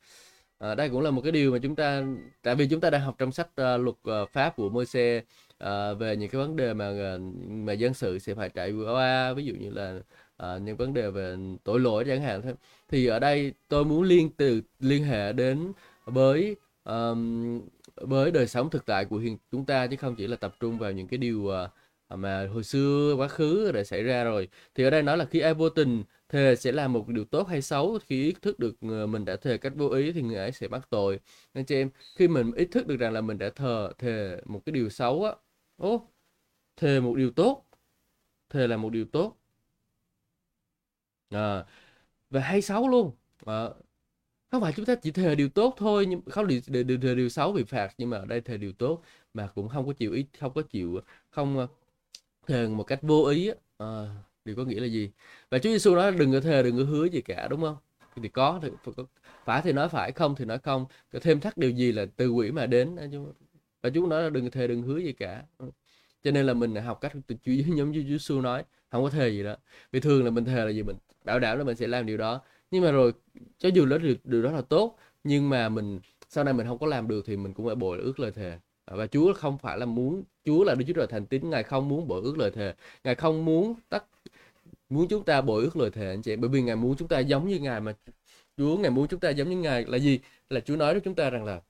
À, đây cũng là một cái điều mà chúng ta tại vì chúng ta đang học trong sách uh, luật uh, pháp của Môi-se uh, về những cái vấn đề mà ờ, mà dân sự sẽ phải trải qua ví dụ như là uh, những vấn đề về tội lỗi chẳng hạn thôi. Thì ở đây tôi muốn liên từ liên hệ đến với um, với đời sống thực tại của hiện chúng ta chứ không chỉ là tập trung vào những cái điều uh, mà hồi xưa quá khứ đã xảy ra rồi. Thì ở đây nói là khi ai vô tình thề sẽ làm một điều tốt hay xấu khi ý thức được mình đã thề cách vô ý thì người ấy sẽ mắc tội. Nên chị em khi mình ý thức được rằng là mình đã thờ thề một cái điều xấu á ô thề một điều tốt. Thề là một điều tốt. À, và hay xấu luôn. À, không phải chúng ta chỉ thề điều tốt thôi nhưng không điều, điều, điều, điều, điều xấu bị phạt nhưng mà ở đây thề điều tốt mà cũng không có chịu ý không có chịu không ờ, thề một cách vô ý à, điều có nghĩa là gì? Và Chúa Giêsu nói đừng có thề đừng có hứa gì cả đúng không? Thì có thì phải thì nói phải không thì nói không. Thêm thắt điều gì là từ quỷ mà đến và Chúa nói là đừng thề đừng hứa gì cả. Ừ. Cho nên là mình học cách từ Chúa giống như Chúa Giêsu nói không có thề gì đó. Vì thường là mình thề là gì? Mình bảo đảm là mình sẽ làm điều đó. Nhưng mà rồi cho dù nó điều, điều đó là tốt nhưng mà mình sau này mình không có làm được thì mình cũng phải bội ước lời thề. Và Chúa không phải là muốn Chúa là Đức Chúa Trời thành tín Ngài không muốn bội ước lời thề. Ngài không muốn tất muốn chúng ta bội ước lời thề anh chị. Bởi vì Ngài muốn chúng ta giống như Ngài mà. Chúa Ngài muốn chúng ta giống như Ngài là gì? Là Chúa nói với chúng ta rằng là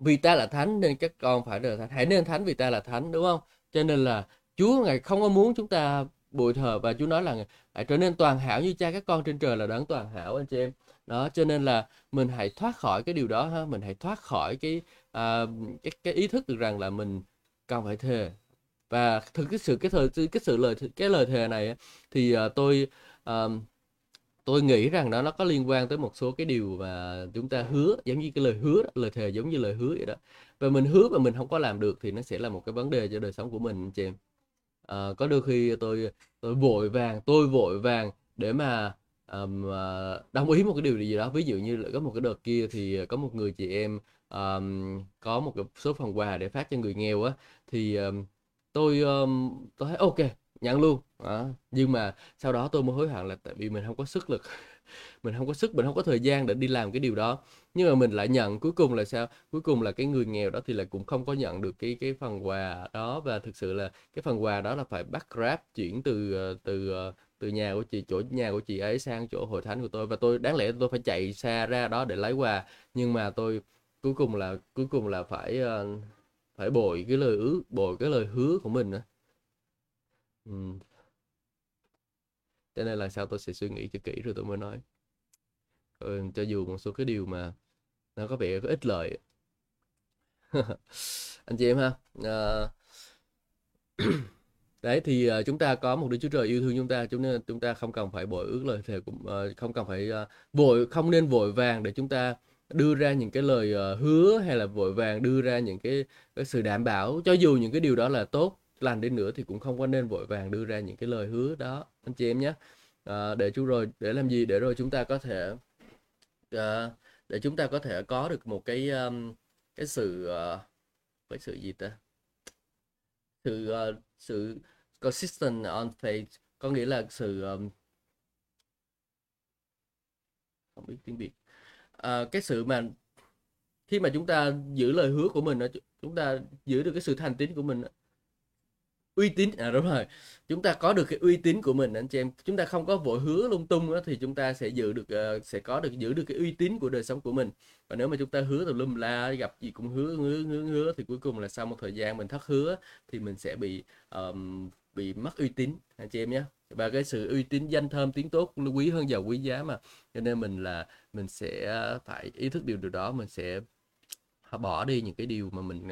vì ta là thánh nên các con phải là thánh. Hãy nên thánh vì ta là thánh đúng không? Cho nên là Chúa Ngài không có muốn chúng ta bội thờ và Chúa nói là hãy trở nên toàn hảo như cha các con trên trời là đấng toàn hảo anh chị em. Đó cho nên là mình hãy thoát khỏi cái điều đó ha. Mình hãy thoát khỏi cái à, cái, cái ý thức được rằng là mình cần phải thề. Và thực cái sự cái thời cái sự lời cái lời thề này thì uh, tôi uh, tôi nghĩ rằng đó nó có liên quan tới một số cái điều mà chúng ta hứa giống như cái lời hứa đó, lời thề giống như lời hứa vậy đó. Và mình hứa mà mình không có làm được thì nó sẽ là một cái vấn đề cho đời sống của mình chị em. À, có đôi khi tôi tôi vội vàng tôi vội vàng để mà um, đồng ý một cái điều gì đó. Ví dụ như là có một cái đợt kia thì có một người chị em um, có một cái số phần quà để phát cho người nghèo á. Thì um, tôi um, tôi thấy ok nhận luôn đó. nhưng mà sau đó tôi mới hối hận là tại vì mình không có sức lực, mình không có sức, mình không có thời gian để đi làm cái điều đó. Nhưng mà mình lại nhận cuối cùng là sao? Cuối cùng là cái người nghèo đó thì là cũng không có nhận được cái cái phần quà đó. Và thực sự là cái phần quà đó là phải bắt grab chuyển từ ờ, từ ờ, từ nhà của chị, chỗ nhà của chị ấy sang chỗ hội thánh của tôi. Và tôi, đáng lẽ tôi phải chạy xa ra đó để lấy quà. Nhưng mà tôi cuối cùng là, cuối cùng là phải ờ, phải bồi cái lời ước, bồi cái lời hứa của mình nữa. Ừ cho nên là sao tôi sẽ suy nghĩ cho kỹ rồi tôi mới nói. Ừ, cho dù một số cái điều mà nó có vẻ có ích lợi. Anh chị em ha à... đấy thì uh, chúng ta có một đứa chúa trời yêu thương chúng ta chúng nên chúng ta không cần phải bội ước lời thề cũng uh, à, không cần phải uh, vội không nên vội vàng để chúng ta đưa ra những cái lời uh, hứa hay là vội vàng đưa ra những cái, cái sự đảm bảo. Cho dù những cái điều đó là tốt lành đi nữa thì cũng không có nên vội vàng đưa ra những cái lời hứa đó. Anh chị em nhé. À, để chú rồi để làm gì? Để rồi chúng ta có thể à, để chúng ta có thể có được một cái um, cái sự uh, cái sự gì ta? Sự uh, sự consistent on faith. Có nghĩa là sự um, không biết tiếng việt. À, cái sự mà khi mà chúng ta giữ lời hứa của mình chúng ta giữ được cái sự thành tín của mình uy tín. À đúng rồi. Chúng ta có được cái uy tín của mình anh chị em. Chúng ta không có vội hứa lung tung đó, thì chúng ta sẽ giữ được uh, sẽ có được giữ được cái uy tín của đời sống của mình. Và nếu mà chúng ta hứa từ lum la gặp gì cũng hứa hứa hứa hứa thì cuối cùng là sau một thời gian mình thất hứa thì mình sẽ bị um, bị mất uy tín anh chị em nhé. Và cái sự uy tín danh thơm tiếng tốt quý hơn giàu quý giá mà. Cho nên mình là mình sẽ phải ý thức điều điều đó mình sẽ bỏ đi những cái điều mà mình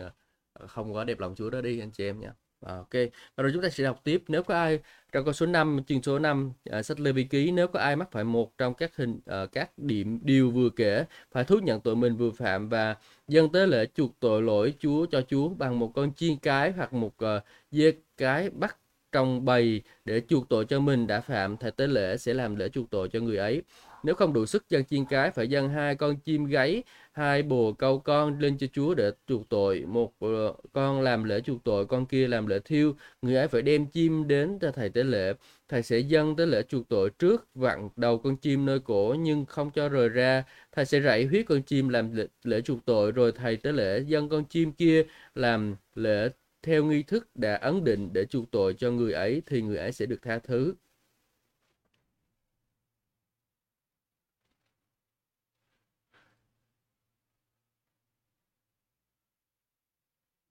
ờ, không có đẹp lòng Chúa đó đi anh chị em nhé. À, ok, và rồi chúng ta sẽ đọc tiếp. Nếu có ai trong câu số 5, chương số 5, uh, à, sách Lê Vi Ký, nếu có ai mắc phải một trong các hình uh, các điểm điều vừa kể, phải thú nhận tội mình vừa phạm và dâng tế lễ chuộc tội lỗi Chúa cho Chúa bằng một con chiên cái hoặc một uh, dê cái bắt trong bầy để chuộc tội cho mình đã phạm thầy tế lễ sẽ làm lễ chuộc tội cho người ấy nếu không đủ sức dân chiên cái phải dân hai con chim gáy hai bồ câu con lên cho Chúa để chuộc tội. Một ờ, con làm lễ chuộc tội con kia làm lễ thiêu. Người ấy phải đem chim đến cho thầy tế lễ. Thầy sẽ dâng tới lễ chuộc tội trước vặn đầu con chim nơi cổ nhưng không cho rời ra. Thầy sẽ rảy huyết con chim làm lễ, lễ chuộc tội rồi thầy tế lễ dâng con chim kia làm lễ theo nghi thức đã ấn định để chuộc tội cho người ấy thì người ấy sẽ được tha thứ.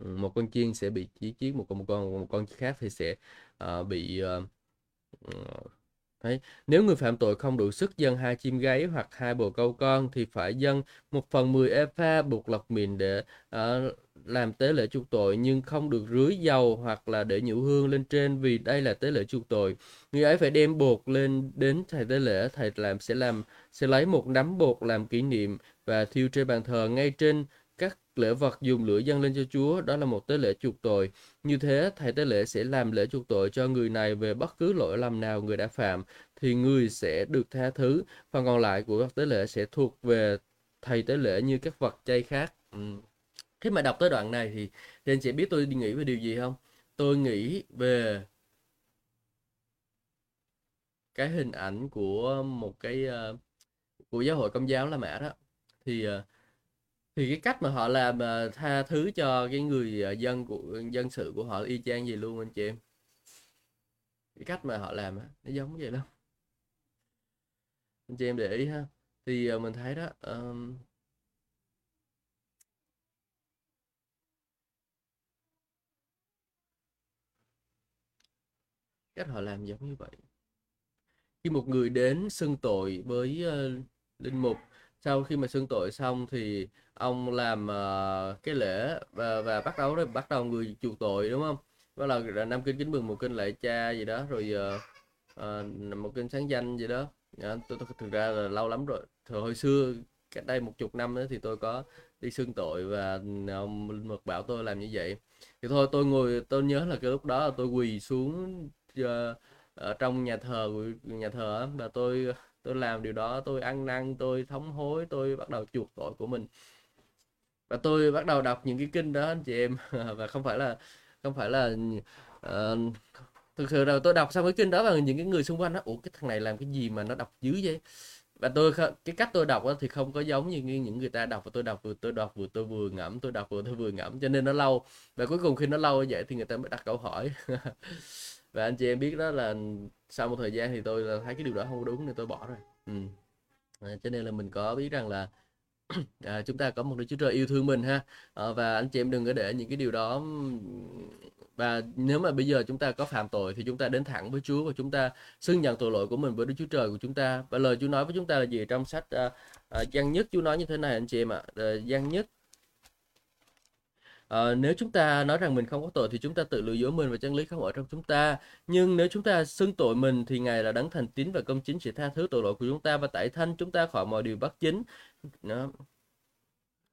Ừ, một con chiên sẽ bị chí chiết một con một con một con khác thì sẽ uh, bị ờ, ờ, uh, Đấy. Nếu người phạm tội không đủ sức dâng hai chim gáy hoặc hai bồ câu con thì phải dâng một phần mười epha buộc lọc mìn để uh, làm tế lễ chuộc tội nhưng không được rưới dầu hoặc là để nhũ hương lên trên vì đây là tế lễ chuộc tội. Người ấy phải đem bột lên đến thầy tế lễ, thầy làm sẽ làm sẽ lấy một nắm bột làm kỷ niệm và thiêu trên bàn thờ ngay trên lễ vật dùng lửa dâng lên cho Chúa, đó là một tế lễ chuộc tội. Như thế, thầy tế lễ sẽ làm lễ chuộc tội cho người này về bất cứ lỗi lầm nào người đã phạm, thì người sẽ được tha thứ. Phần còn lại của tế lễ sẽ thuộc về thầy tế lễ như các vật chay khác. Ừ. Khi mà đọc tới đoạn này thì, thì anh chị biết tôi nghĩ về điều gì không? Tôi nghĩ về cái hình ảnh của một cái uh, của giáo hội công giáo La Mã đó thì uh, thì cái cách mà họ làm mà tha thứ cho cái người à, dân của dân sự của họ y chang gì luôn anh chị em? Cái cách mà họ làm á nó giống vậy lắm anh chị em để ý ha. Thì à, mình thấy đó um, cách họ làm giống như vậy. Khi một người đến xưng tội với uh, linh mục sau khi mà xưng tội xong thì ông làm uh, cái lễ và, và bắt đầu đấy bắt đầu người chuộc tội đúng không? Đó là năm kinh kính mừng một kinh lạy cha gì đó rồi uh, uh, một kinh sáng danh gì đó. Tôi, tôi thực ra là lâu lắm rồi. Thời hồi xưa cách đây một chục năm nữa thì tôi có đi xưng tội và ông linh mục bảo tôi làm như vậy. Thì thôi tôi ngồi tôi nhớ là cái lúc đó là tôi quỳ xuống uh, ở trong nhà thờ nhà thờ và tôi tôi làm điều đó tôi ăn năn tôi thống hối tôi bắt đầu chuộc tội của mình. Và tôi bắt đầu đọc những cái kinh đó anh chị em. Và không phải là không phải là uh, thực sự là tôi đọc xong cái kinh đó và những cái người xung quanh nó ủa cái thằng này làm cái gì mà nó đọc dữ vậy? Và tôi cái cách tôi đọc thì không có giống như những người ta đọc. Và tôi đọc vừa tôi đọc vừa tôi vừa ngẫm tôi đọc vừa tôi vừa ngẫm. Cho nên nó lâu. Và cuối cùng khi nó lâu như vậy thì người ta mới đặt câu hỏi. Và anh chị em biết đó là sau một thời gian thì tôi là thấy cái điều đó không đúng nên tôi bỏ rồi. Ừ. à, cho nên là mình có biết rằng là à, chúng ta có một Đức Chúa Trời yêu thương mình ha. À, và anh chị em đừng có để những cái điều đó và nếu mà bây giờ chúng ta có phạm tội thì chúng ta đến thẳng với Chúa và chúng ta xưng nhận tội lỗi của mình với Đức Chúa Trời của chúng ta. Và lời Chúa nói với chúng ta là gì trong sách uh, uh, Giăng nhất Chúa nói như thế này anh chị em ạ. Uh, Giăng nhất À, nếu chúng ta nói rằng mình không có tội thì chúng ta tự lừa dối mình và chân lý không ở trong chúng ta. Nhưng nếu chúng ta xưng tội mình thì Ngài là đấng thành tín và công chính sẽ tha thứ tội lỗi của chúng ta và tẩy thanh chúng ta khỏi mọi điều bất chính. Đó.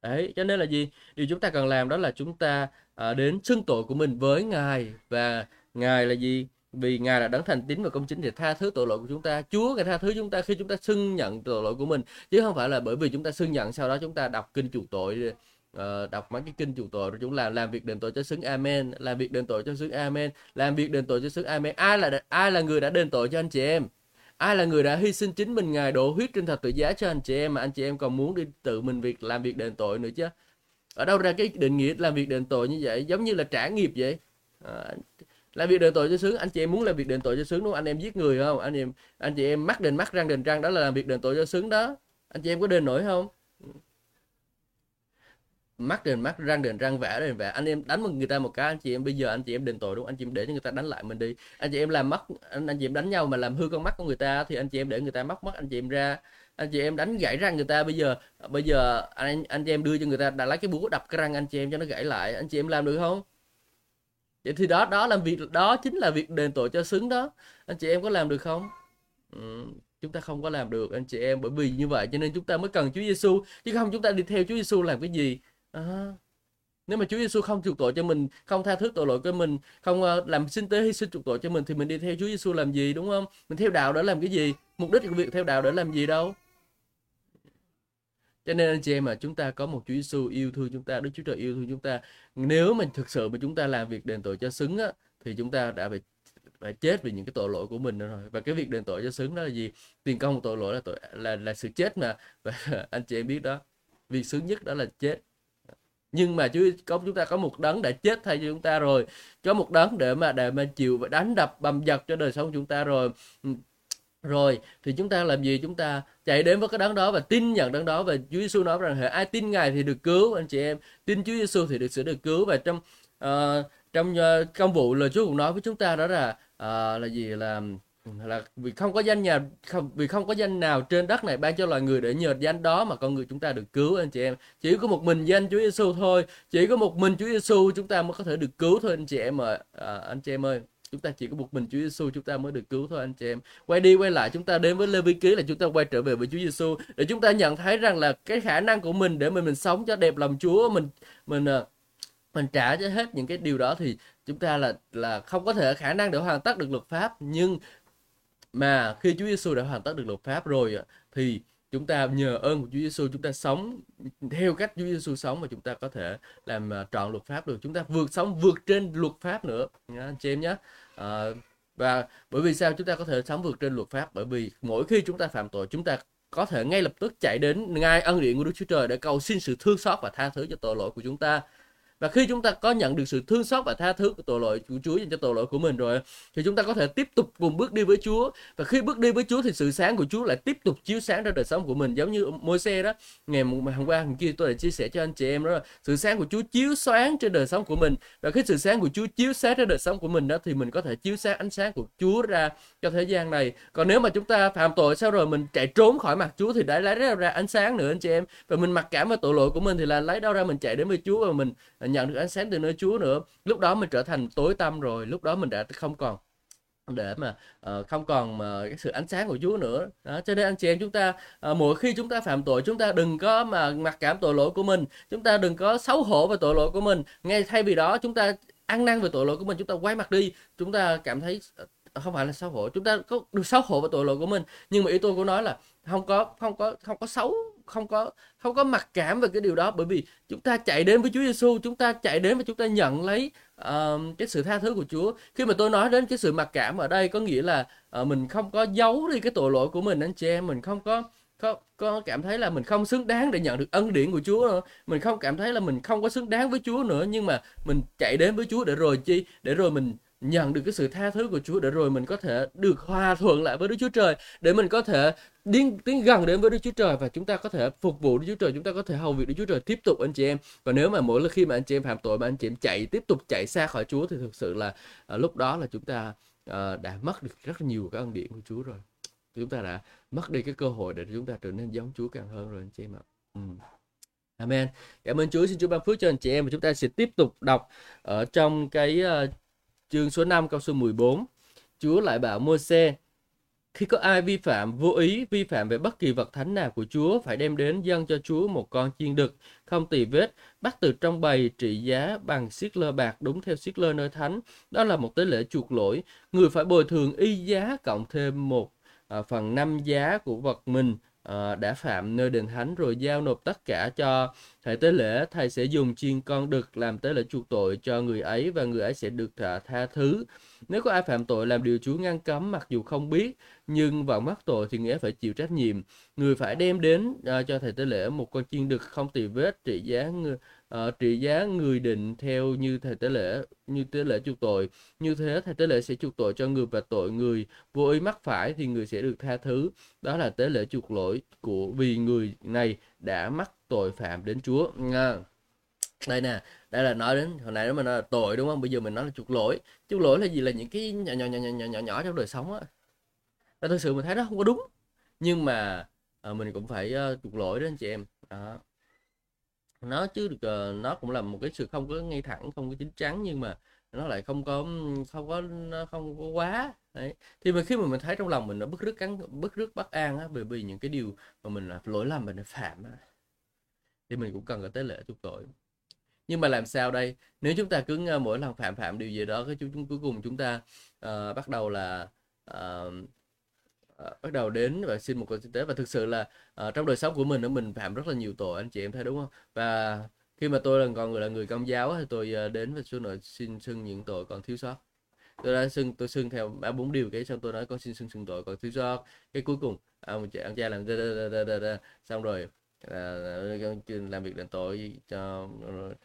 Đấy, cho nên là gì? Điều chúng ta cần làm đó là chúng ta à, đến xưng tội của mình với Ngài và Ngài là gì? Vì Ngài là đấng thành tín và công chính để tha thứ tội lỗi của chúng ta. Chúa Ngài tha thứ chúng ta khi chúng ta xưng nhận tội lỗi của mình chứ không phải là bởi vì chúng ta xưng nhận sau đó chúng ta đọc kinh chuộc tội uh, đọc mấy cái kinh chủ tội rồi chúng làm làm việc đền tội cho xứng amen làm việc đền tội cho xứng amen làm việc đền tội cho xứng amen. Ai là ai là người đã đền tội cho anh chị em? Ai là người đã hy sinh chính mình ngài đổ huyết trên thập tự giá cho anh chị em mà anh chị em còn muốn đi tự mình việc làm việc đền tội nữa chứ? Ở đâu ra cái định nghĩa làm việc đền tội như vậy? Giống như là trả nghiệp vậy. À, làm việc đền tội cho sướng anh chị em muốn làm việc đền tội cho sướng đúng không? Anh em giết người không? Anh em anh chị em mắc đền mắc răng đền răng đó là làm việc đền tội cho sướng đó. Anh chị em có đền nổi không? Mắt đền mắt răng đền răng vẽ đền vẽ anh em đánh một người ta một cái anh chị em bây giờ anh chị em đền tội đúng không? anh chị em để cho người ta đánh lại mình đi anh chị em làm mắt anh, anh chị em đánh nhau mà làm hư con mắt của người ta thì anh chị em để người ta móc mắt anh chị em ra anh chị em đánh gãy răng người ta bây giờ bây giờ anh anh chị em đưa cho người ta đã lấy cái búa đập cái răng anh chị em cho nó gãy lại anh chị em làm được không vậy thì đó đó làm việc đó chính là việc đền tội cho xứng đó anh chị em có làm được không ừ, chúng ta không có làm được anh chị em bởi vì như vậy cho nên chúng ta mới cần Chúa Giêsu chứ không chúng ta đi theo Chúa Giêsu làm cái gì à, nếu mà Chúa Giêsu không chuộc tội cho mình không tha thứ tội lỗi của mình không ờ, làm sinh tế hy sinh chuộc tội cho mình thì mình đi theo Chúa Giêsu làm gì đúng không? Mình theo đạo để làm cái gì? Mục đích của việc theo đạo để làm gì đâu? Cho nên anh chị em mà chúng ta có một Chúa Giêsu yêu thương chúng ta Đức Chúa Trời yêu thương chúng ta. Nếu mình thực sự mà chúng ta làm việc đền tội cho xứng á, thì chúng ta đã phải phải chết vì những cái tội lỗi của mình rồi. Và cái việc đền tội cho xứng đó là gì? Tiền công của tội lỗi là tội là là sự chết mà. Và anh chị em biết đó. Việc xứng nhất đó là chết nhưng mà chứ có chúng ta có một đấng đã chết thay cho chúng ta rồi. Có một đấng để mà để mà chịu và đánh đập bầm dập cho đời sống của chúng ta rồi. Ừ. Rồi thì chúng ta làm gì? Chúng ta chạy đến với cái đấng đó và tin nhận đấng đó và Chúa Giêsu nói rằng hệ ai tin ngài thì được cứu anh chị em. Tin Chúa Giêsu thì được sự được cứu. Và trong uh, trong uh, công vụ lời Chúa cũng nói với chúng ta đó là uh, là gì? Là là vì không có danh nhà không vì không có danh nào trên đất này ban cho loài người để nhờ danh đó mà con người chúng ta được cứu anh chị em. Chỉ có một mình danh Chúa Giêsu thôi. Chỉ có một mình Chúa Giêsu chúng ta mới có thể được cứu thôi anh chị em ơi. À, anh chị em ơi chúng ta chỉ có một mình Chúa Giêsu chúng ta mới được cứu thôi anh chị em. Quay đi quay lại chúng ta đến với Lê Vi Ký là chúng ta quay trở về với Chúa Giêsu để chúng ta nhận thấy rằng là cái khả năng của mình để mình mình sống cho đẹp lòng Chúa mình mình ờ, mình trả cho hết những cái điều đó thì chúng ta là là không có thể khả năng để hoàn tất được luật pháp. Nhưng mà khi Chúa Giêsu đã hoàn tất được luật pháp rồi thì chúng ta nhờ ơn của Chúa Giêsu chúng ta sống theo cách Chúa Giêsu sống mà chúng ta có thể làm à, trọn luật pháp được. Chúng ta vượt sống vượt trên luật pháp nữa. Nha anh chị em nhé. À, và bởi vì sao? Chúng ta có thể sống vượt trên luật pháp bởi vì mỗi khi chúng ta phạm tội chúng ta có thể ngay lập tức chạy đến ngay ân điển của Đức Chúa Trời để cầu xin sự thương xót và tha thứ cho tội lỗi của chúng ta và khi chúng ta có nhận được sự thương xót và tha thứ của tội lỗi của Chúa dành cho tội lỗi của mình rồi thì chúng ta có thể tiếp tục cùng bước đi với Chúa. Và khi bước đi với Chúa thì sự sáng của Chúa lại tiếp tục chiếu sáng ra đời sống của mình. Giống như môi xe đó ngày hôm qua hôm kia tôi đã chia sẻ cho anh chị em đó là sự sáng của Chúa chiếu sáng trên đời sống của mình. Và khi sự sáng của Chúa chiếu sáng trên đời sống của mình đó thì mình có thể chiếu sáng ánh sáng của Chúa ra cho thế gian này. Còn nếu mà chúng ta phạm tội sau rồi mình chạy trốn khỏi mặt Chúa thì đã lấy ra, ra ánh sáng nữa anh chị em. Và mình mặc cảm về tội lỗi của mình thì là lấy đâu ra mình chạy đến với Chúa và mình à, nhận được ánh sáng từ nơi Chúa nữa. Lúc đó mình trở thành tối tăm rồi lúc đó mình đã không còn để mà uh, không còn mà cái sự ánh sáng của Chúa nữa. Đó cho nên anh chị em chúng ta uh, mỗi khi chúng ta phạm tội chúng ta đừng có mà mặc cảm tội lỗi của mình. Chúng ta đừng có xấu hổ về tội lỗi của mình. Ngay thay vì đó chúng ta ăn năn về tội lỗi của mình chúng ta quay mặt đi. Chúng ta cảm thấy ờ, không phải là xấu hổ chúng ta có được xấu hổ về tội lỗi của mình. Nhưng mà ý tôi của nói là không có không có không có xấu không có không có mặc cảm về cái điều đó. Bởi vì chúng ta chạy đến với Chúa Giêsu chúng ta chạy đến và chúng ta nhận lấy uh, cái sự tha thứ của Chúa. Khi mà tôi nói đến cái sự mặc cảm ở đây có nghĩa là uh, mình không có giấu đi cái tội lỗi của mình anh chị em. Mình không có có có cảm thấy là mình không xứng đáng để nhận được ân điển của Chúa nữa. Mình không cảm thấy là mình không có xứng đáng với Chúa nữa. Nhưng mà mình chạy đến với Chúa để rồi chi? Để rồi mình nhận được cái sự tha thứ của Chúa để rồi mình có thể được hòa thuận lại với Đức Chúa Trời để mình có thể tiến tiến gần đến với Đức Chúa Trời và chúng ta có thể phục vụ Đức Chúa Trời chúng ta có thể hầu việc Đức Chúa Trời tiếp tục anh chị em và nếu mà mỗi lần khi mà anh chị em phạm tội mà anh chị em chạy tiếp tục chạy xa khỏi Chúa thì thực sự là à, lúc đó là chúng ta à, đã mất được rất nhiều cái ân điển của Chúa rồi chúng ta đã mất đi cái cơ hội để chúng ta trở nên giống Chúa càng hơn rồi anh chị em ạ. Ừ. Amen. Cảm ơn Chúa, xin Chúa ban phước cho anh chị em và chúng ta sẽ tiếp tục đọc ở trong cái uh, chương số 5 câu số 14. Chúa lại bảo Môi-se khi có ai vi phạm vô ý vi phạm về bất kỳ vật thánh nào của Chúa phải đem đến dâng cho Chúa một con chiên đực không tỳ vết bắt từ trong bầy trị giá bằng siết lơ bạc đúng theo siết lơ nơi thánh đó là một tế lễ chuộc lỗi người phải bồi thường y giá cộng thêm một à, phần năm giá của vật mình uh, đã phạm nơi đền thánh rồi giao nộp tất cả cho thầy tế lễ. Thầy sẽ dùng chiên con đực làm tế lễ chuộc tội cho người ấy và người ấy sẽ được thả tha thứ. Nếu có ai phạm tội làm điều Chúa ngăn cấm mặc dù không biết nhưng vào mắc tội thì người ấy phải chịu trách nhiệm. Người phải đem đến uh, cho thầy tế lễ một con chiên đực không tỳ vết trị giá người, uh, trị giá người định theo như thầy tế lễ như tế lễ chuộc tội. Như thế thầy tế lễ sẽ chuộc tội cho người và tội người. Vô ý mắc phải thì người sẽ được tha thứ. Đó là tế lễ chuộc lỗi của vì người này đã mắc tội phạm đến Chúa. Nha. Đây nè đây là nói đến hồi nãy đó mình nói là tội đúng không? Bây giờ mình nói là chuộc lỗi. Chuộc lỗi là gì? Là những cái nhỏ nhỏ nhỏ nhỏ nhỏ nhỏ trong đời sống á. Thật thực sự mình thấy nó không có đúng. Nhưng mà à, mình cũng phải uh, chuộc lỗi đó anh chị em. Đó nó chứ được nó cũng là một cái sự không có ngay thẳng không có chính chắn nhưng mà nó lại không có không có nó không có quá đấy. Thì mà khi mà mình thấy trong lòng mình nó bức rứt cắn bức rứt bất an á bởi vì những cái điều mà mình là lỗi lầm mình đã phạm á thì mình cũng cần có tế lễ chuộc tội. Nhưng mà làm sao đây? Nếu chúng ta cứ mỗi lần phạm phạm điều gì đó cái chúng cuối cùng chúng ta uh, bắt đầu là uh, Ờ, bắt đầu đến và xin một con tế. Và thực sự là uh, trong đời sống của mình mình phạm rất là nhiều tội anh chị em thấy đúng không? Và khi mà tôi là còn người là người công giáo thì tôi uh, đến và xin xin xưng những tội còn thiếu sót. Tôi đã xưng tôi xưng theo ba bốn điều cái xong tôi nói con xin xưng xưng tội còn thiếu sót. Cái cuối cùng ông cha ông cha làm da, da, da, da, da, xong rồi là làm việc đền tội cho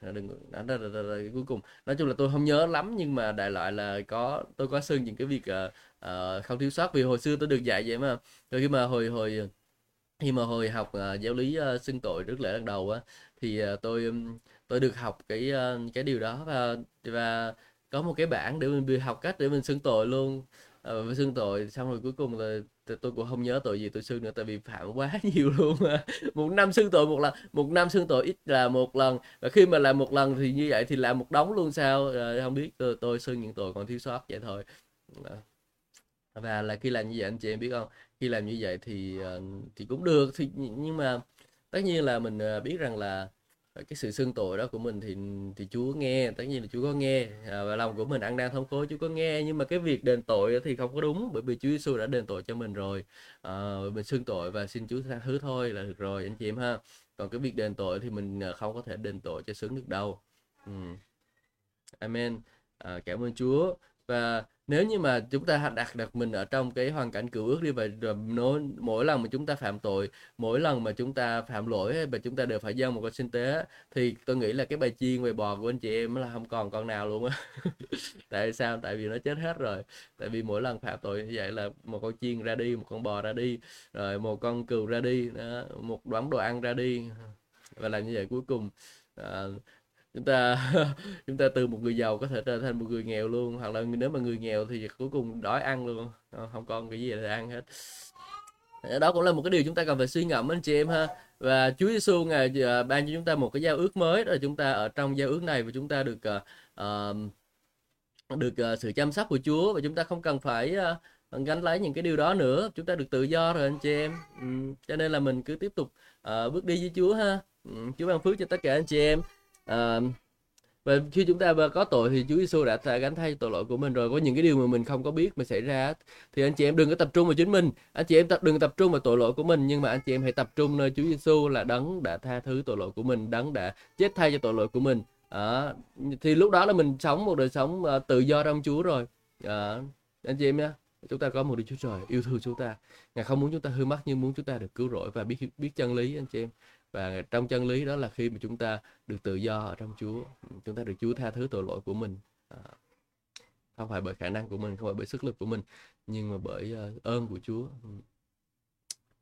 đừng đó, đó, đó, đó, cuối cùng. Nói chung là tôi không nhớ lắm nhưng mà đại loại là có tôi có xưng những cái việc uh, uh, không thiếu sót. Vì hồi xưa tôi được dạy vậy mà. Rồi khi mà hồi hồi khi mà hồi học uh, giáo lý uh, xưng tội trước lễ lần đầu á thì uh, tôi tôi được học cái uh, cái điều đó. Và và có một cái bảng để mình học cách để mình xưng tội luôn. Uh, xưng tội xong rồi cuối cùng là tôi cũng không nhớ tội gì tôi xưng nữa tại vì phạm quá nhiều luôn một năm xưng tội một lần một năm xưng tội ít là một lần. Và khi mà làm một lần thì như vậy thì làm một đống luôn sao? À, không biết tôi, tôi xưng những tội còn thiếu sót vậy thôi. Ờ. Và là khi làm như vậy anh chị em biết không? Khi làm như vậy thì ờ, thì cũng được thì nhưng mà tất nhiên là mình biết rằng là Ờ, cái sự xưng tội đó của mình thì thì Chúa nghe tất nhiên là Chúa có nghe. À, và lòng của mình ăn đang thống khổ Chúa có nghe. Nhưng mà cái việc đền tội thì không có đúng bởi vì Chúa Giêsu đã đền tội cho mình rồi. À, mình xưng tội và xin Chúa tha thứ thôi là được rồi anh chị em ha. Còn cái việc đền tội thì mình à, không có thể đền tội cho xứng được đâu. Ừ. Amen. À, cảm ơn Chúa. Và nếu như mà chúng ta đặt đặt mình ở trong cái hoàn cảnh cựu ước đi và rồi mỗi lần mà chúng ta phạm tội mỗi lần mà chúng ta phạm lỗi và chúng ta đều phải dâng một con sinh tế thì tôi nghĩ là cái bài chiên về bò của anh chị em là không còn con nào luôn á. Tại sao? Tại vì nó chết hết rồi. Tại vì mỗi lần phạm tội như vậy là một con chiên ra đi một con bò ra đi rồi một con cừu ra đi đó, một đống đồ ăn ra đi. Và làm như vậy cuối cùng uh, chúng ta chúng ta từ một người giàu có thể trở thành một người nghèo luôn hoặc là nếu mà người nghèo thì cuối cùng đói ăn luôn. Ờ, không còn cái gì để ăn hết. Ờ, đó cũng là một cái điều chúng ta cần phải suy ngẫm anh chị em ha. Và Chúa Giêsu ngài ờ, ban cho chúng ta một cái giao ước mới đó là chúng ta ở trong giao ước này và chúng ta được uh, được uh, sự chăm sóc của Chúa và chúng ta không cần phải uh, gánh lấy những cái điều đó nữa. Chúng ta được tự do rồi anh chị em. Um, cho nên là mình cứ tiếp tục uh, bước đi với Chúa ha. Um, Chúa ban phước cho tất cả anh chị em à, và khi chúng ta có tội thì Chúa Giêsu đã, gánh thay tội lỗi của mình rồi. Có những cái điều mà mình không có biết mà xảy ra thì anh chị em đừng có tập trung vào chính mình. Anh chị em tập đừng tập trung vào tội lỗi của mình nhưng mà anh chị em hãy tập trung nơi Chúa Giêsu là đấng đã tha thứ tội lỗi của mình đấng đã chết thay cho tội lỗi của mình. À, thì lúc đó là mình sống một đời sống uh, tự do trong Chúa rồi. À, anh chị em nhé chúng ta có một Đức Chúa Trời yêu thương chúng ta. Ngài không muốn chúng ta hư mất nhưng muốn chúng ta được cứu rỗi và biết biết chân lý anh chị em và trong chân lý đó là khi mà chúng ta được tự do ở trong Chúa chúng ta được Chúa tha thứ tội lỗi của mình. À, không phải bởi khả năng của mình không phải bởi sức lực của mình nhưng mà bởi uh, ơn của Chúa.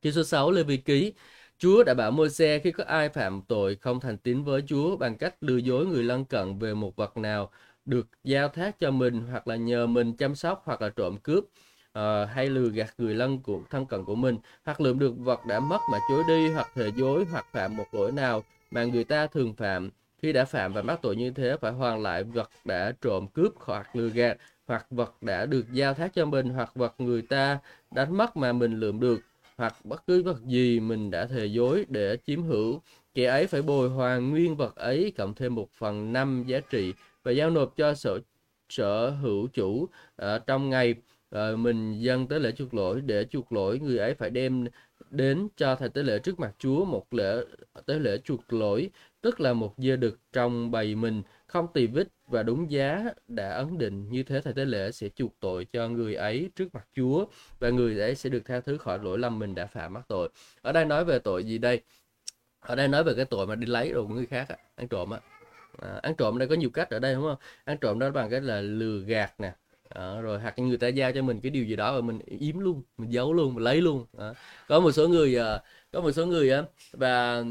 Kinh số 6 Lê Vi Ký. Chúa đã bảo môi xe khi có ai phạm tội không thành tín với Chúa bằng cách lừa dối người lân cận về một vật nào được giao thác cho mình hoặc là nhờ mình chăm sóc hoặc là trộm cướp uh, hay lừa gạt người lân của thân cận của mình. Hoặc lượm được vật đã mất mà chối đi hoặc thề dối hoặc phạm một lỗi nào mà người ta thường phạm. Khi đã phạm và mắc tội như thế phải hoàn lại vật đã trộm cướp hoặc lừa gạt hoặc vật đã được giao thác cho mình hoặc vật người ta đánh mất mà mình lượm được hoặc bất cứ vật gì mình đã thề dối để chiếm hữu. Kẻ ấy phải bồi hoàn nguyên vật ấy cộng thêm một phần năm giá trị và giao nộp cho sở sở hữu chủ ở trong ngày rồi mình dâng tới lễ chuộc lỗi để chuộc lỗi người ấy phải đem đến cho thầy tế lễ trước mặt Chúa một lễ tế lễ chuộc lỗi tức là một dê đực trong bầy mình không tỳ vết và đúng giá đã ấn định. Như thế thầy tế lễ sẽ chuộc tội cho người ấy trước mặt Chúa và người ấy sẽ được tha thứ khỏi lỗi lầm mình đã phạm mắc tội. Ở đây nói về tội gì đây? Ở đây nói về cái tội mà đi lấy đồ của người khác á, ăn trộm á. À, ăn trộm đây có nhiều cách ở đây đúng không? Ăn trộm đó bằng cái là lừa gạt nè đó, rồi hoặc người ta giao cho mình cái điều gì đó và mình yếm luôn mình giấu luôn mình lấy luôn. Đó. có một số người à, có một số người á và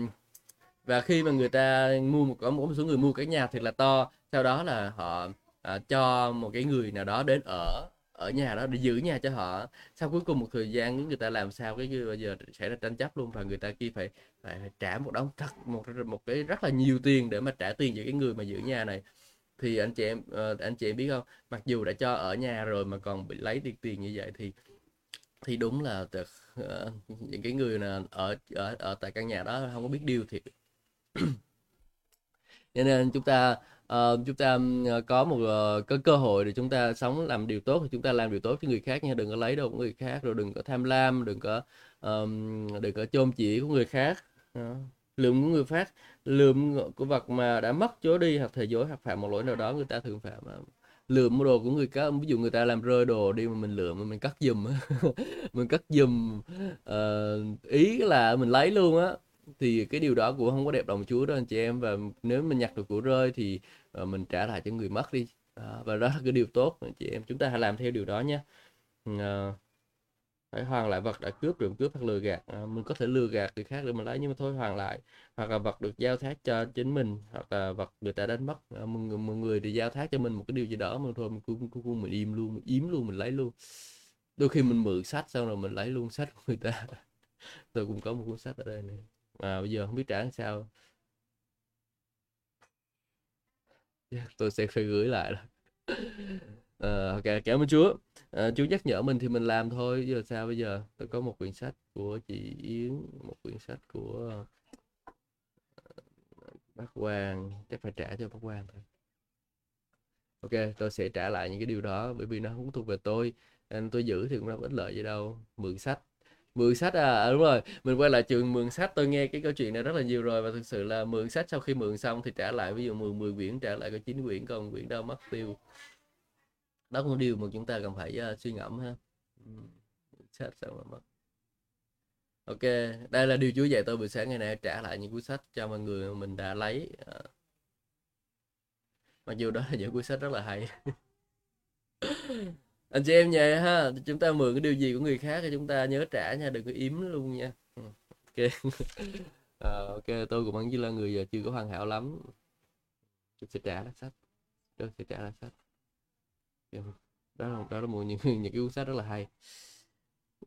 và khi mà người ta mua một có một số người mua cái nhà thật là to sau đó là họ à, cho một cái người nào đó đến ở ở nhà đó để giữ nhà cho họ. Sau cuối cùng một thời gian người ta làm sao cái bây giờ xảy ra tranh chấp luôn và người ta kia phải phải trả một đống thật một một cái rất là nhiều tiền để mà trả tiền cho cái người mà giữ nhà này thì anh chị em uh, anh chị em biết không? Mặc dù đã cho ở nhà rồi mà còn bị lấy tiền tiền như vậy thì thì đúng là uh, những cái người là ở ở ở tại căn nhà đó không có biết điều thì cho nên chúng ta uh, chúng ta có một uh, có cơ hội để chúng ta sống làm điều tốt thì chúng ta làm điều tốt cho người khác nha. Đừng có lấy đồ của người khác rồi đừng có tham lam đừng có um, đừng có chôm chỉ của người khác. Uh, lượng của người khác lượm của vật mà đã mất chối đi hoặc thời dối hoặc phạm một lỗi nào đó người ta thường phạm à, lượm đồ của người khác ví dụ người ta làm rơi đồ đi mà mình lượm mà mình cắt giùm mình cắt giùm uh, ý là mình lấy luôn á. Thì cái điều đó cũng không có đẹp lòng Chúa đâu anh chị em và nếu mình nhặt được của rơi thì uh, mình trả lại cho người mất đi. Uh, và đó là cái điều tốt anh chị em chúng ta hãy làm theo điều đó nhé uh, ờ, phải hoàn lại vật đã cướp được cướp hoặc lừa gạt. À, mình có thể lừa gạt người khác để mình lấy nhưng mà thôi hoàn lại. Hoặc là vật được giao thác cho chính mình hoặc là vật người ta đánh mất. À, một, người, một người thì giao thác cho mình một cái điều gì đó mà thôi mình cũng cũng cũng mình im luôn mình yếm luôn mình lấy luôn. Đôi khi mình mượn sách xong rồi mình lấy luôn sách của người ta. Tôi cũng có một cuốn sách ở đây này mà bây giờ không biết trả làm sao. Tôi sẽ phải gửi lại rồi à, ok cảm ơn chúa à, chú nhắc nhở mình thì mình làm thôi giờ sao bây giờ? Tôi có một quyển sách của chị Yến một quyển sách của ờ, bác Quang chắc phải trả cho bác Quang thôi. Ok tôi sẽ trả lại những cái điều đó bởi vì nó không thuộc về tôi. Nên tôi giữ thì cũng đâu có ích lợi gì đâu. Mượn sách. Mượn sách à, à đúng rồi. Mình quay lại trường mượn sách tôi nghe cái câu chuyện này rất là nhiều rồi và thực sự là mượn sách sau khi mượn xong thì trả lại ví dụ mượn 10 quyển trả lại có 9 quyển còn quyển đâu mất tiêu đó cũng điều mà chúng ta cần phải uh, suy ngẫm ha. Sách sao mà mất. Ok đây là điều Chúa dạy tôi buổi sáng ngày nay trả lại những cuốn sách cho mọi người mà mình đã lấy uh, mặc dù đó là những cuốn sách rất là hay. Anh chị em nhà ha chúng ta mượn cái điều gì của người khác thì chúng ta nhớ trả nha đừng có yếm luôn nha. Ừ, ok. À, ok tôi cũng vẫn chỉ là người giờ chưa có hoàn hảo lắm. Tôi sẽ trả lại sách. Tôi sẽ trả lại sách đó là đó là một những những cái cuốn sách rất là hay.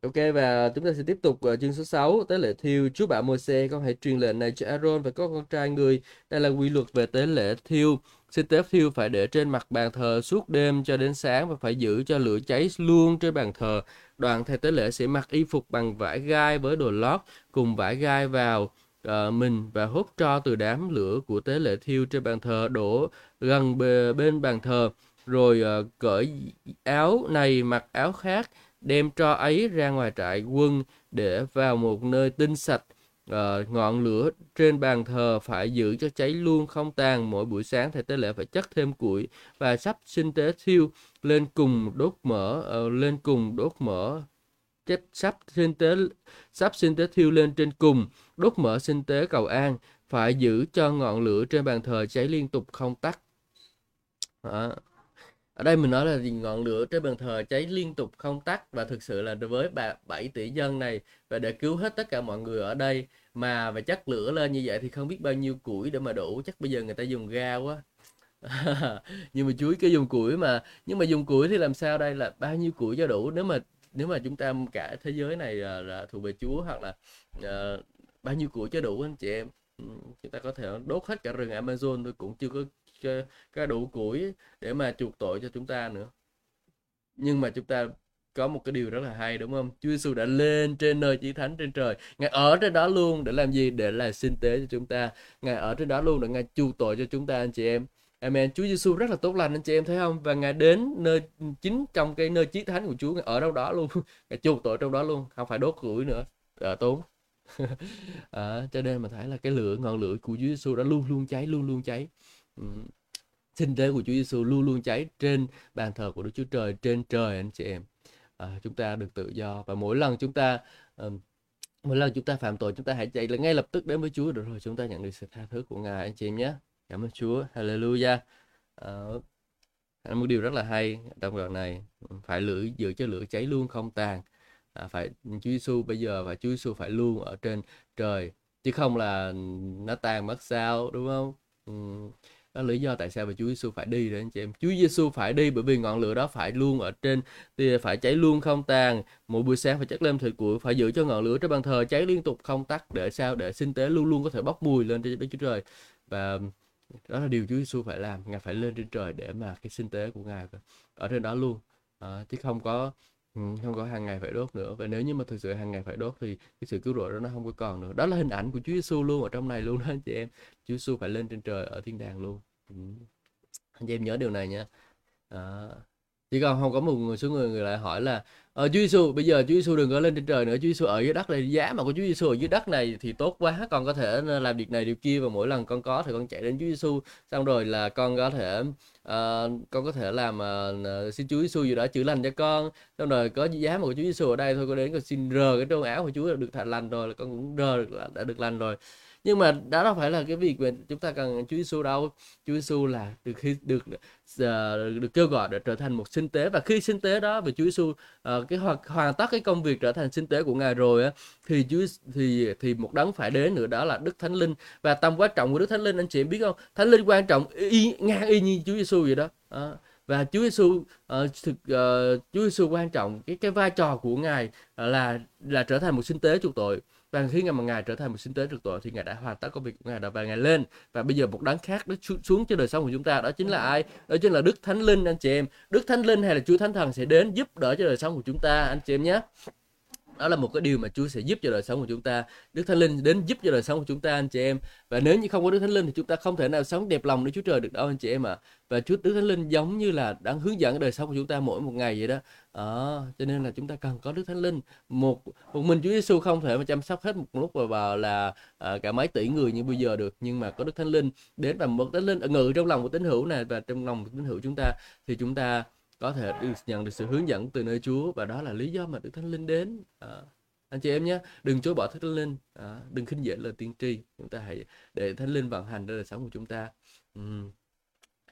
Ok và chúng ta sẽ tiếp tục ờ, chương số 6 tế lễ thiêu. Chúa bảo Môi-se con hãy truyền lệnh này cho Aaron và có con trai người. Đây là quy luật về tế lễ thiêu. Xin tế thiêu phải để trên mặt bàn thờ suốt đêm cho đến sáng và phải giữ cho lửa cháy luôn trên bàn thờ. Đoàn thầy tế lễ sẽ mặc y phục bằng vải gai với đồ lót cùng vải gai vào uh, mình và hút tro từ đám lửa của tế lễ thiêu trên bàn thờ đổ gần bề bên bàn thờ rồi uh, cởi áo này mặc áo khác đem tro ấy ra ngoài trại quân để vào một nơi tinh sạch. Uh, ngọn lửa trên bàn thờ phải giữ cho cháy luôn không tàn mỗi buổi sáng thầy tế lễ phải chất thêm củi và sắp sinh tế thiêu lên cùng đốt mỡ uh, lên cùng đốt mỡ chết sắp sinh tế sắp sinh tế thiêu lên trên cùng đốt mỡ sinh tế cầu an phải giữ cho ngọn lửa trên bàn thờ cháy liên tục không tắt ở đây mình nói là ngọn lửa trên bàn thờ cháy liên tục không tắt và thực sự là với 7 tỷ dân này và để cứu hết tất cả mọi người ở đây. Mà và chắc lửa lên như vậy thì không biết bao nhiêu củi để mà đủ. Chắc bây giờ người ta dùng ga quá nhưng mà chuối cái dùng củi mà. Nhưng mà dùng củi thì làm sao đây? Là bao nhiêu củi cho đủ? Nếu mà nếu mà chúng ta cả thế giới này là, là thuộc về Chúa hoặc là uh, bao nhiêu củi cho đủ anh chị em? Ừ, chúng ta có thể đốt hết cả rừng Amazon tôi cũng chưa có cái đủ củi để mà chuộc tội cho chúng ta nữa nhưng mà chúng ta có một cái điều rất là hay đúng không Chúa Giêsu đã lên trên nơi chí thánh trên trời ngài ở trên đó luôn để làm gì để là sinh tế cho chúng ta ngài ở trên đó luôn để ngài chuộc tội cho chúng ta anh chị em Amen. Chúa Giêsu rất là tốt lành anh chị em thấy không? Và ngài đến nơi chính trong cái nơi chí thánh của Chúa ngài ở đâu đó luôn. Ngài chuộc tội trong đó luôn, không phải đốt củi nữa. À, tốn. à, cho nên mà thấy là cái lửa ngọn lửa của Chúa Giêsu đã luôn luôn cháy, luôn luôn cháy. Sinh tế của Chúa Giêsu luôn luôn cháy trên bàn thờ của Đức Chúa Trời trên trời anh chị em. À, chúng ta được tự do và mỗi lần chúng ta um, mỗi lần chúng ta phạm tội chúng ta hãy chạy là ngay lập tức đến với Chúa được rồi chúng ta nhận được sự tha thứ của Ngài anh chị em nhé. Cảm ơn Chúa. Hallelujah. Ờ, à, một điều rất là hay trong đoạn này phải lửa giữ cho lửa cháy luôn không tàn à, phải Chúa Giêsu bây giờ và Chúa Giêsu phải luôn ở trên trời chứ không là nó tàn mất sao đúng không ừ đó là lý do tại sao mà Chúa Giêsu phải đi đấy anh chị em. Chúa Giêsu phải đi bởi vì ngọn lửa đó phải luôn ở trên thì phải cháy luôn không tàn. Mỗi buổi sáng phải chất lên thịt củi phải giữ cho ngọn lửa trên bàn thờ cháy liên tục không tắt để sao? Để sinh tế luôn luôn có thể bốc mùi lên trên Đức Chúa Trời. Và đó là điều Chúa Giêsu phải làm. Ngài phải lên trên trời để mà cái sinh tế của ngài ở trên đó luôn. À, chứ không có ừ, không có hàng ngày phải đốt nữa. Và nếu như mà thực sự hàng ngày phải đốt thì cái sự cứu rỗi đó nó không có còn nữa. Đó là hình ảnh của Chúa Giêsu luôn ở trong này luôn đó anh chị em. Chúa Giêsu phải lên trên trời ở thiên đàng luôn anh chị em nhớ điều này nha. À, chỉ còn không có một số người người lại hỏi là ờ, Chúa Giêsu bây giờ Chúa Giêsu đừng có lên trên trời nữa. Chúa Giêsu ở dưới đất này giá mà của Chúa Giêsu ở dưới đất này thì tốt quá. Con có thể làm việc này điều kia. Và mỗi lần con có thì con chạy đến Chúa Giêsu xong rồi là con có thể uh, con có thể làm uh, xin Chúa Giêsu gì đó chữa lành cho con. Xong rồi có giá mà của Chúa Giêsu ở đây thôi. Con đến con xin rờ cái trôn áo của Chúa được thành lành rồi là con cũng rờ được, đã được lành rồi nhưng mà đó đâu phải là cái việc mà chúng ta cần Chúa Giêsu đâu. Chúa Giêsu là được khi được uh, được kêu gọi để trở thành một sinh tế. Và khi sinh tế đó về Chúa Giêsu uh, ờ, cái hoàn, hoàn tất cái công việc trở thành sinh tế của ngài rồi á thì Chúa thì thì một đấng phải đến nữa đó là Đức Thánh Linh. Và tầm quan trọng của Đức Thánh Linh anh chị biết không? Thánh Linh quan trọng y ngang y như Chúa Giêsu vậy đó. Và Chúa Giêsu uh, ờ, thực uh, Chúa Giêsu quan trọng cái cái vai trò của ngài là là trở thành một sinh tế chuộc tội và khi mà ngài trở thành một sinh tế trực tội thì ngài đã hoàn tất công việc của ngài đã và ngài lên. Và bây giờ một đấng khác nó xuống cho đời sống của chúng ta đó chính là ai? Đó chính là đức thánh linh anh chị em. Đức thánh linh hay là chúa thánh thần sẽ đến giúp đỡ cho đời sống của chúng ta anh chị em nhé đó là một cái điều mà Chúa sẽ giúp cho đời sống của chúng ta. Đức Thánh Linh đến giúp cho đời sống của chúng ta anh chị em. Và nếu như không có Đức Thánh Linh thì chúng ta không thể nào sống đẹp lòng Đức Chúa Trời được đâu anh chị em ạ. À. và Chúa Đức Thánh Linh giống như là đang hướng dẫn đời sống của chúng ta mỗi một ngày vậy đó. À, cho nên là chúng ta cần có Đức Thánh Linh. Một một mình Chúa Giêsu không thể mà chăm sóc hết một lúc và vào là à, cả mấy tỷ người như bây giờ được. Nhưng mà có Đức Thánh Linh đến và một Thánh Linh à, ngự trong lòng của tín hữu này và trong lòng của tín hữu chúng ta thì chúng ta có thể được nhận được sự hướng dẫn từ nơi Chúa và đó là lý do mà Đức Thánh Linh đến à, anh chị em nhé đừng chối bỏ Thánh Linh à, đừng khinh dễ lời tiên tri chúng ta hãy để Thánh Linh vận hành đời sống của chúng ta uhm.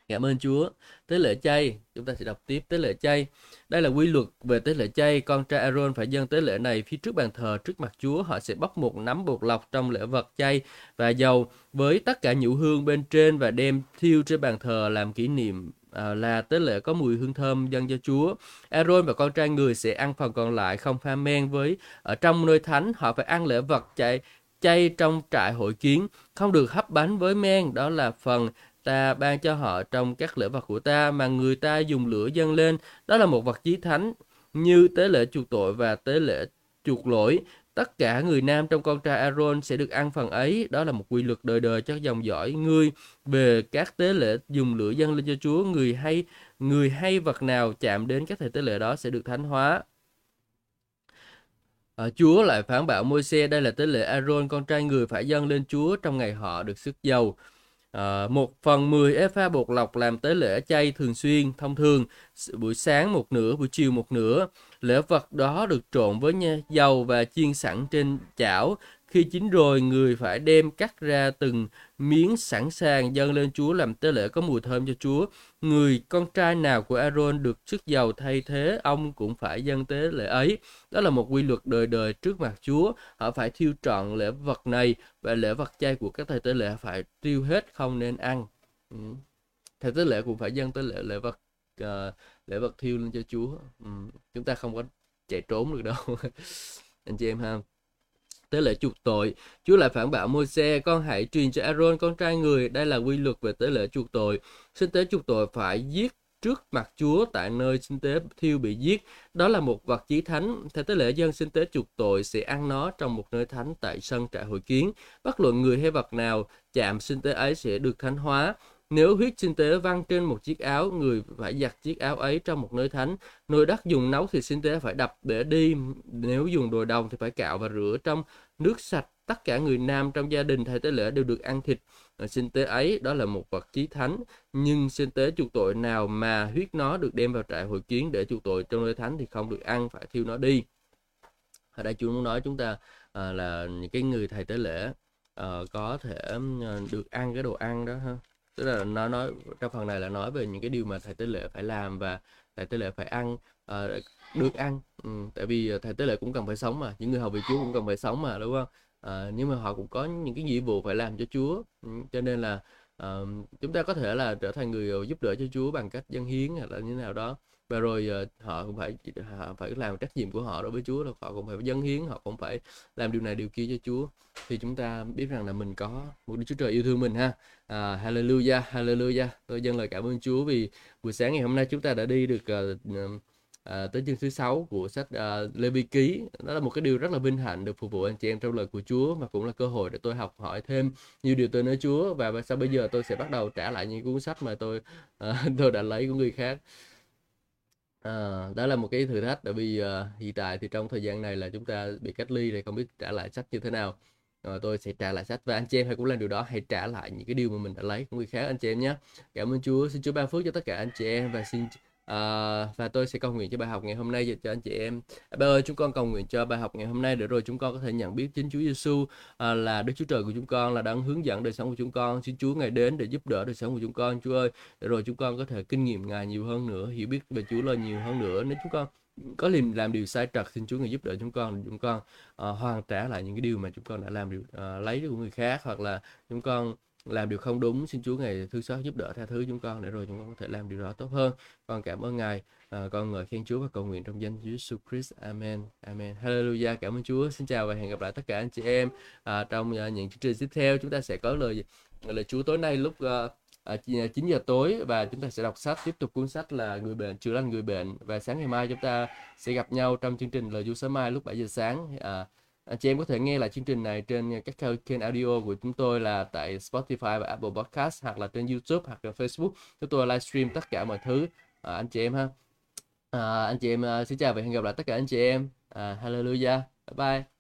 Cảm ơn Chúa. Tế lễ chay, chúng ta sẽ đọc tiếp tế lễ chay. Đây là quy luật về tế lễ chay. Con trai Aaron phải dâng tế lễ này phía trước bàn thờ trước mặt Chúa. Họ sẽ bóc một nắm bột lọc trong lễ vật chay và dầu với tất cả nhũ hương bên trên và đem thiêu trên bàn thờ làm kỷ niệm à, là tế lễ có mùi hương thơm dâng cho Chúa. Aaron và con trai người sẽ ăn phần còn lại không pha men với ở trong nơi thánh họ phải ăn lễ vật chay chay trong trại hội kiến không được hấp bánh với men. Đó là phần ta ban cho họ trong các lễ vật của ta mà người ta dùng lửa dâng lên. Đó là một vật chí thánh như tế lễ chuộc tội và tế lễ chuộc lỗi tất cả người nam trong con trai Aaron sẽ được ăn phần ấy. Đó là một quy luật đời đời cho dòng dõi ngươi về các tế lễ dùng lửa dâng lên cho Chúa. Người hay người hay vật nào chạm đến các thể tế lễ đó sẽ được thánh hóa. À, Chúa lại phán bảo Môi-se đây là tế lễ Aaron con trai người phải dâng lên Chúa trong ngày họ được sức dầu À, ờ, một phần 10 epha bột lọc làm tế lễ chay thường xuyên, thông thường, buổi sáng một nửa, buổi chiều một nửa. Lễ vật đó được trộn với dầu và chiên sẵn trên chảo. Khi chín rồi, người phải đem cắt ra từng miếng sẵn sàng dâng lên Chúa làm tế lễ có mùi thơm cho Chúa. Người con trai nào của Aaron được sức dầu thay thế, ông cũng phải dâng tế lễ ấy. Đó là một quy luật đời đời trước mặt Chúa. Họ phải thiêu trọn lễ vật này và lễ vật chay của các thầy tế lễ phải tiêu hết, không nên ăn. Ừ. Thầy tế lễ cũng phải dâng tế lễ lễ vật uh, lễ vật thiêu lên cho Chúa. Ừ. Chúng ta không có chạy trốn được đâu. Anh chị em ha tế lễ chuộc tội. Chúa lại phản bảo Môi-se, con hãy truyền cho Aaron con trai người, đây là quy luật về tế lễ chuộc tội. Sinh tế chuộc tội phải giết trước mặt Chúa tại nơi sinh tế thiêu bị giết. Đó là một vật chí thánh. Theo tế lễ dân sinh tế chuộc tội sẽ ăn nó trong một nơi thánh tại sân trại hội kiến. Bất luận người hay vật nào chạm sinh tế ấy sẽ được thánh hóa. Nếu huyết sinh tế văng trên một chiếc áo, người phải giặt chiếc áo ấy trong một nơi thánh. Nồi đất dùng nấu thì sinh tế phải đập để đi. Nếu dùng đồ đồng thì phải cạo và rửa trong nước sạch. Tất cả người nam trong gia đình thầy tế lễ đều được ăn thịt. Ờ, sinh tế ấy đó là một vật chí thánh. Nhưng sinh tế chuộc tội nào mà huyết nó được đem vào trại hội kiến để chuộc tội trong nơi thánh thì không được ăn, phải thiêu nó đi. Ở đây chú muốn nói chúng ta à, là những cái người thầy tế lễ à, có thể à, được ăn cái đồ ăn đó ha tức là nó nói trong phần này là nói về những cái điều mà thầy tế lễ phải làm và thầy tế lễ phải ăn uh, được ăn. Ừ, tại vì ờ, thầy tế lễ cũng cần phải sống mà những người hầu về chúa cũng cần phải sống mà đúng không? Uh, nhưng mà họ cũng có những cái nghĩa vụ phải làm cho chúa. Ừ, cho nên là uh, chúng ta có thể là trở thành người giúp đỡ cho chúa bằng cách dân hiến hoặc là như thế nào đó và rồi uh, họ cũng phải họ phải làm trách nhiệm của họ đối với Chúa là họ cũng phải dâng hiến họ cũng phải làm điều này điều kia cho Chúa. Thì chúng ta biết rằng là mình có một Đức Chúa Trời yêu thương mình ha. À, Hallelujah Hallelujah. Tôi dâng lời cảm ơn Chúa vì buổi sáng ngày hôm nay chúng ta đã đi được uh, à, tới chương thứ sáu của sách à, Lê Vi Ký đó là một cái điều rất là vinh hạnh được phục vụ anh chị em trong lời của Chúa mà cũng là cơ hội để tôi học hỏi thêm nhiều điều từ nơi Chúa. Và sau bây giờ tôi sẽ bắt đầu trả lại những cuốn sách mà tôi à, tôi đã lấy của người khác à, đó là một cái thử thách. Bởi vì uh, hiện tại thì trong thời gian này là chúng ta bị cách ly thì không biết trả lại sách như thế nào. Rồi tôi sẽ trả lại sách và anh chị em hãy cũng làm điều đó hãy trả lại những cái điều mà mình đã lấy của người khác anh chị em nhé. Cảm ơn Chúa. Xin Chúa ban phước cho tất cả anh chị em và xin À, và tôi sẽ cầu nguyện cho bài học ngày hôm nay cho anh chị em. À, ba ơi, chúng con cầu nguyện cho bài học ngày hôm nay để rồi chúng con có thể nhận biết chính Chúa Giêsu à, là Đức Chúa Trời của chúng con, là đang hướng dẫn đời sống của chúng con. Xin Chúa ngày đến để giúp đỡ đời sống của chúng con, Chúa ơi. Để rồi chúng con có thể kinh nghiệm Ngài nhiều hơn nữa, hiểu biết về Chúa lời nhiều hơn nữa. Nếu chúng con có liềm làm điều sai trật xin Chúa ngài giúp đỡ chúng con chúng con uh, hoàn trả lại những cái điều mà chúng con đã làm điều uh, lấy của người khác hoặc là chúng con làm điều không đúng xin Chúa ngài thứ xót giúp đỡ tha thứ chúng con để rồi chúng con có thể làm điều đó tốt hơn. Con cảm ơn ngài à, con ngợi khen Chúa và cầu nguyện trong danh Chúa Jesus Christ. Amen. Amen. Hallelujah. Cảm ơn Chúa. Xin chào và hẹn gặp lại tất cả anh chị em à, trong à, những chương trình tiếp theo. Chúng ta sẽ có lời lời Chúa tối nay lúc à, à, 9 à, giờ tối và chúng ta sẽ đọc sách tiếp tục cuốn sách là người bệnh chữa lành người bệnh. Và sáng ngày mai chúng ta sẽ gặp nhau trong chương trình lời Chúa sớm mai lúc 7 giờ sáng à, Ờ, chị em có thể nghe lại chương trình này trên ờ, các kênh audio của chúng tôi là tại Spotify và Apple Podcast hoặc là trên YouTube hoặc là Facebook. Chúng tôi livestream tất cả mọi thứ à, anh chị em ha. À, anh chị em xin chào và hẹn gặp lại tất cả anh chị em. À, Hallelujah. Bye bye.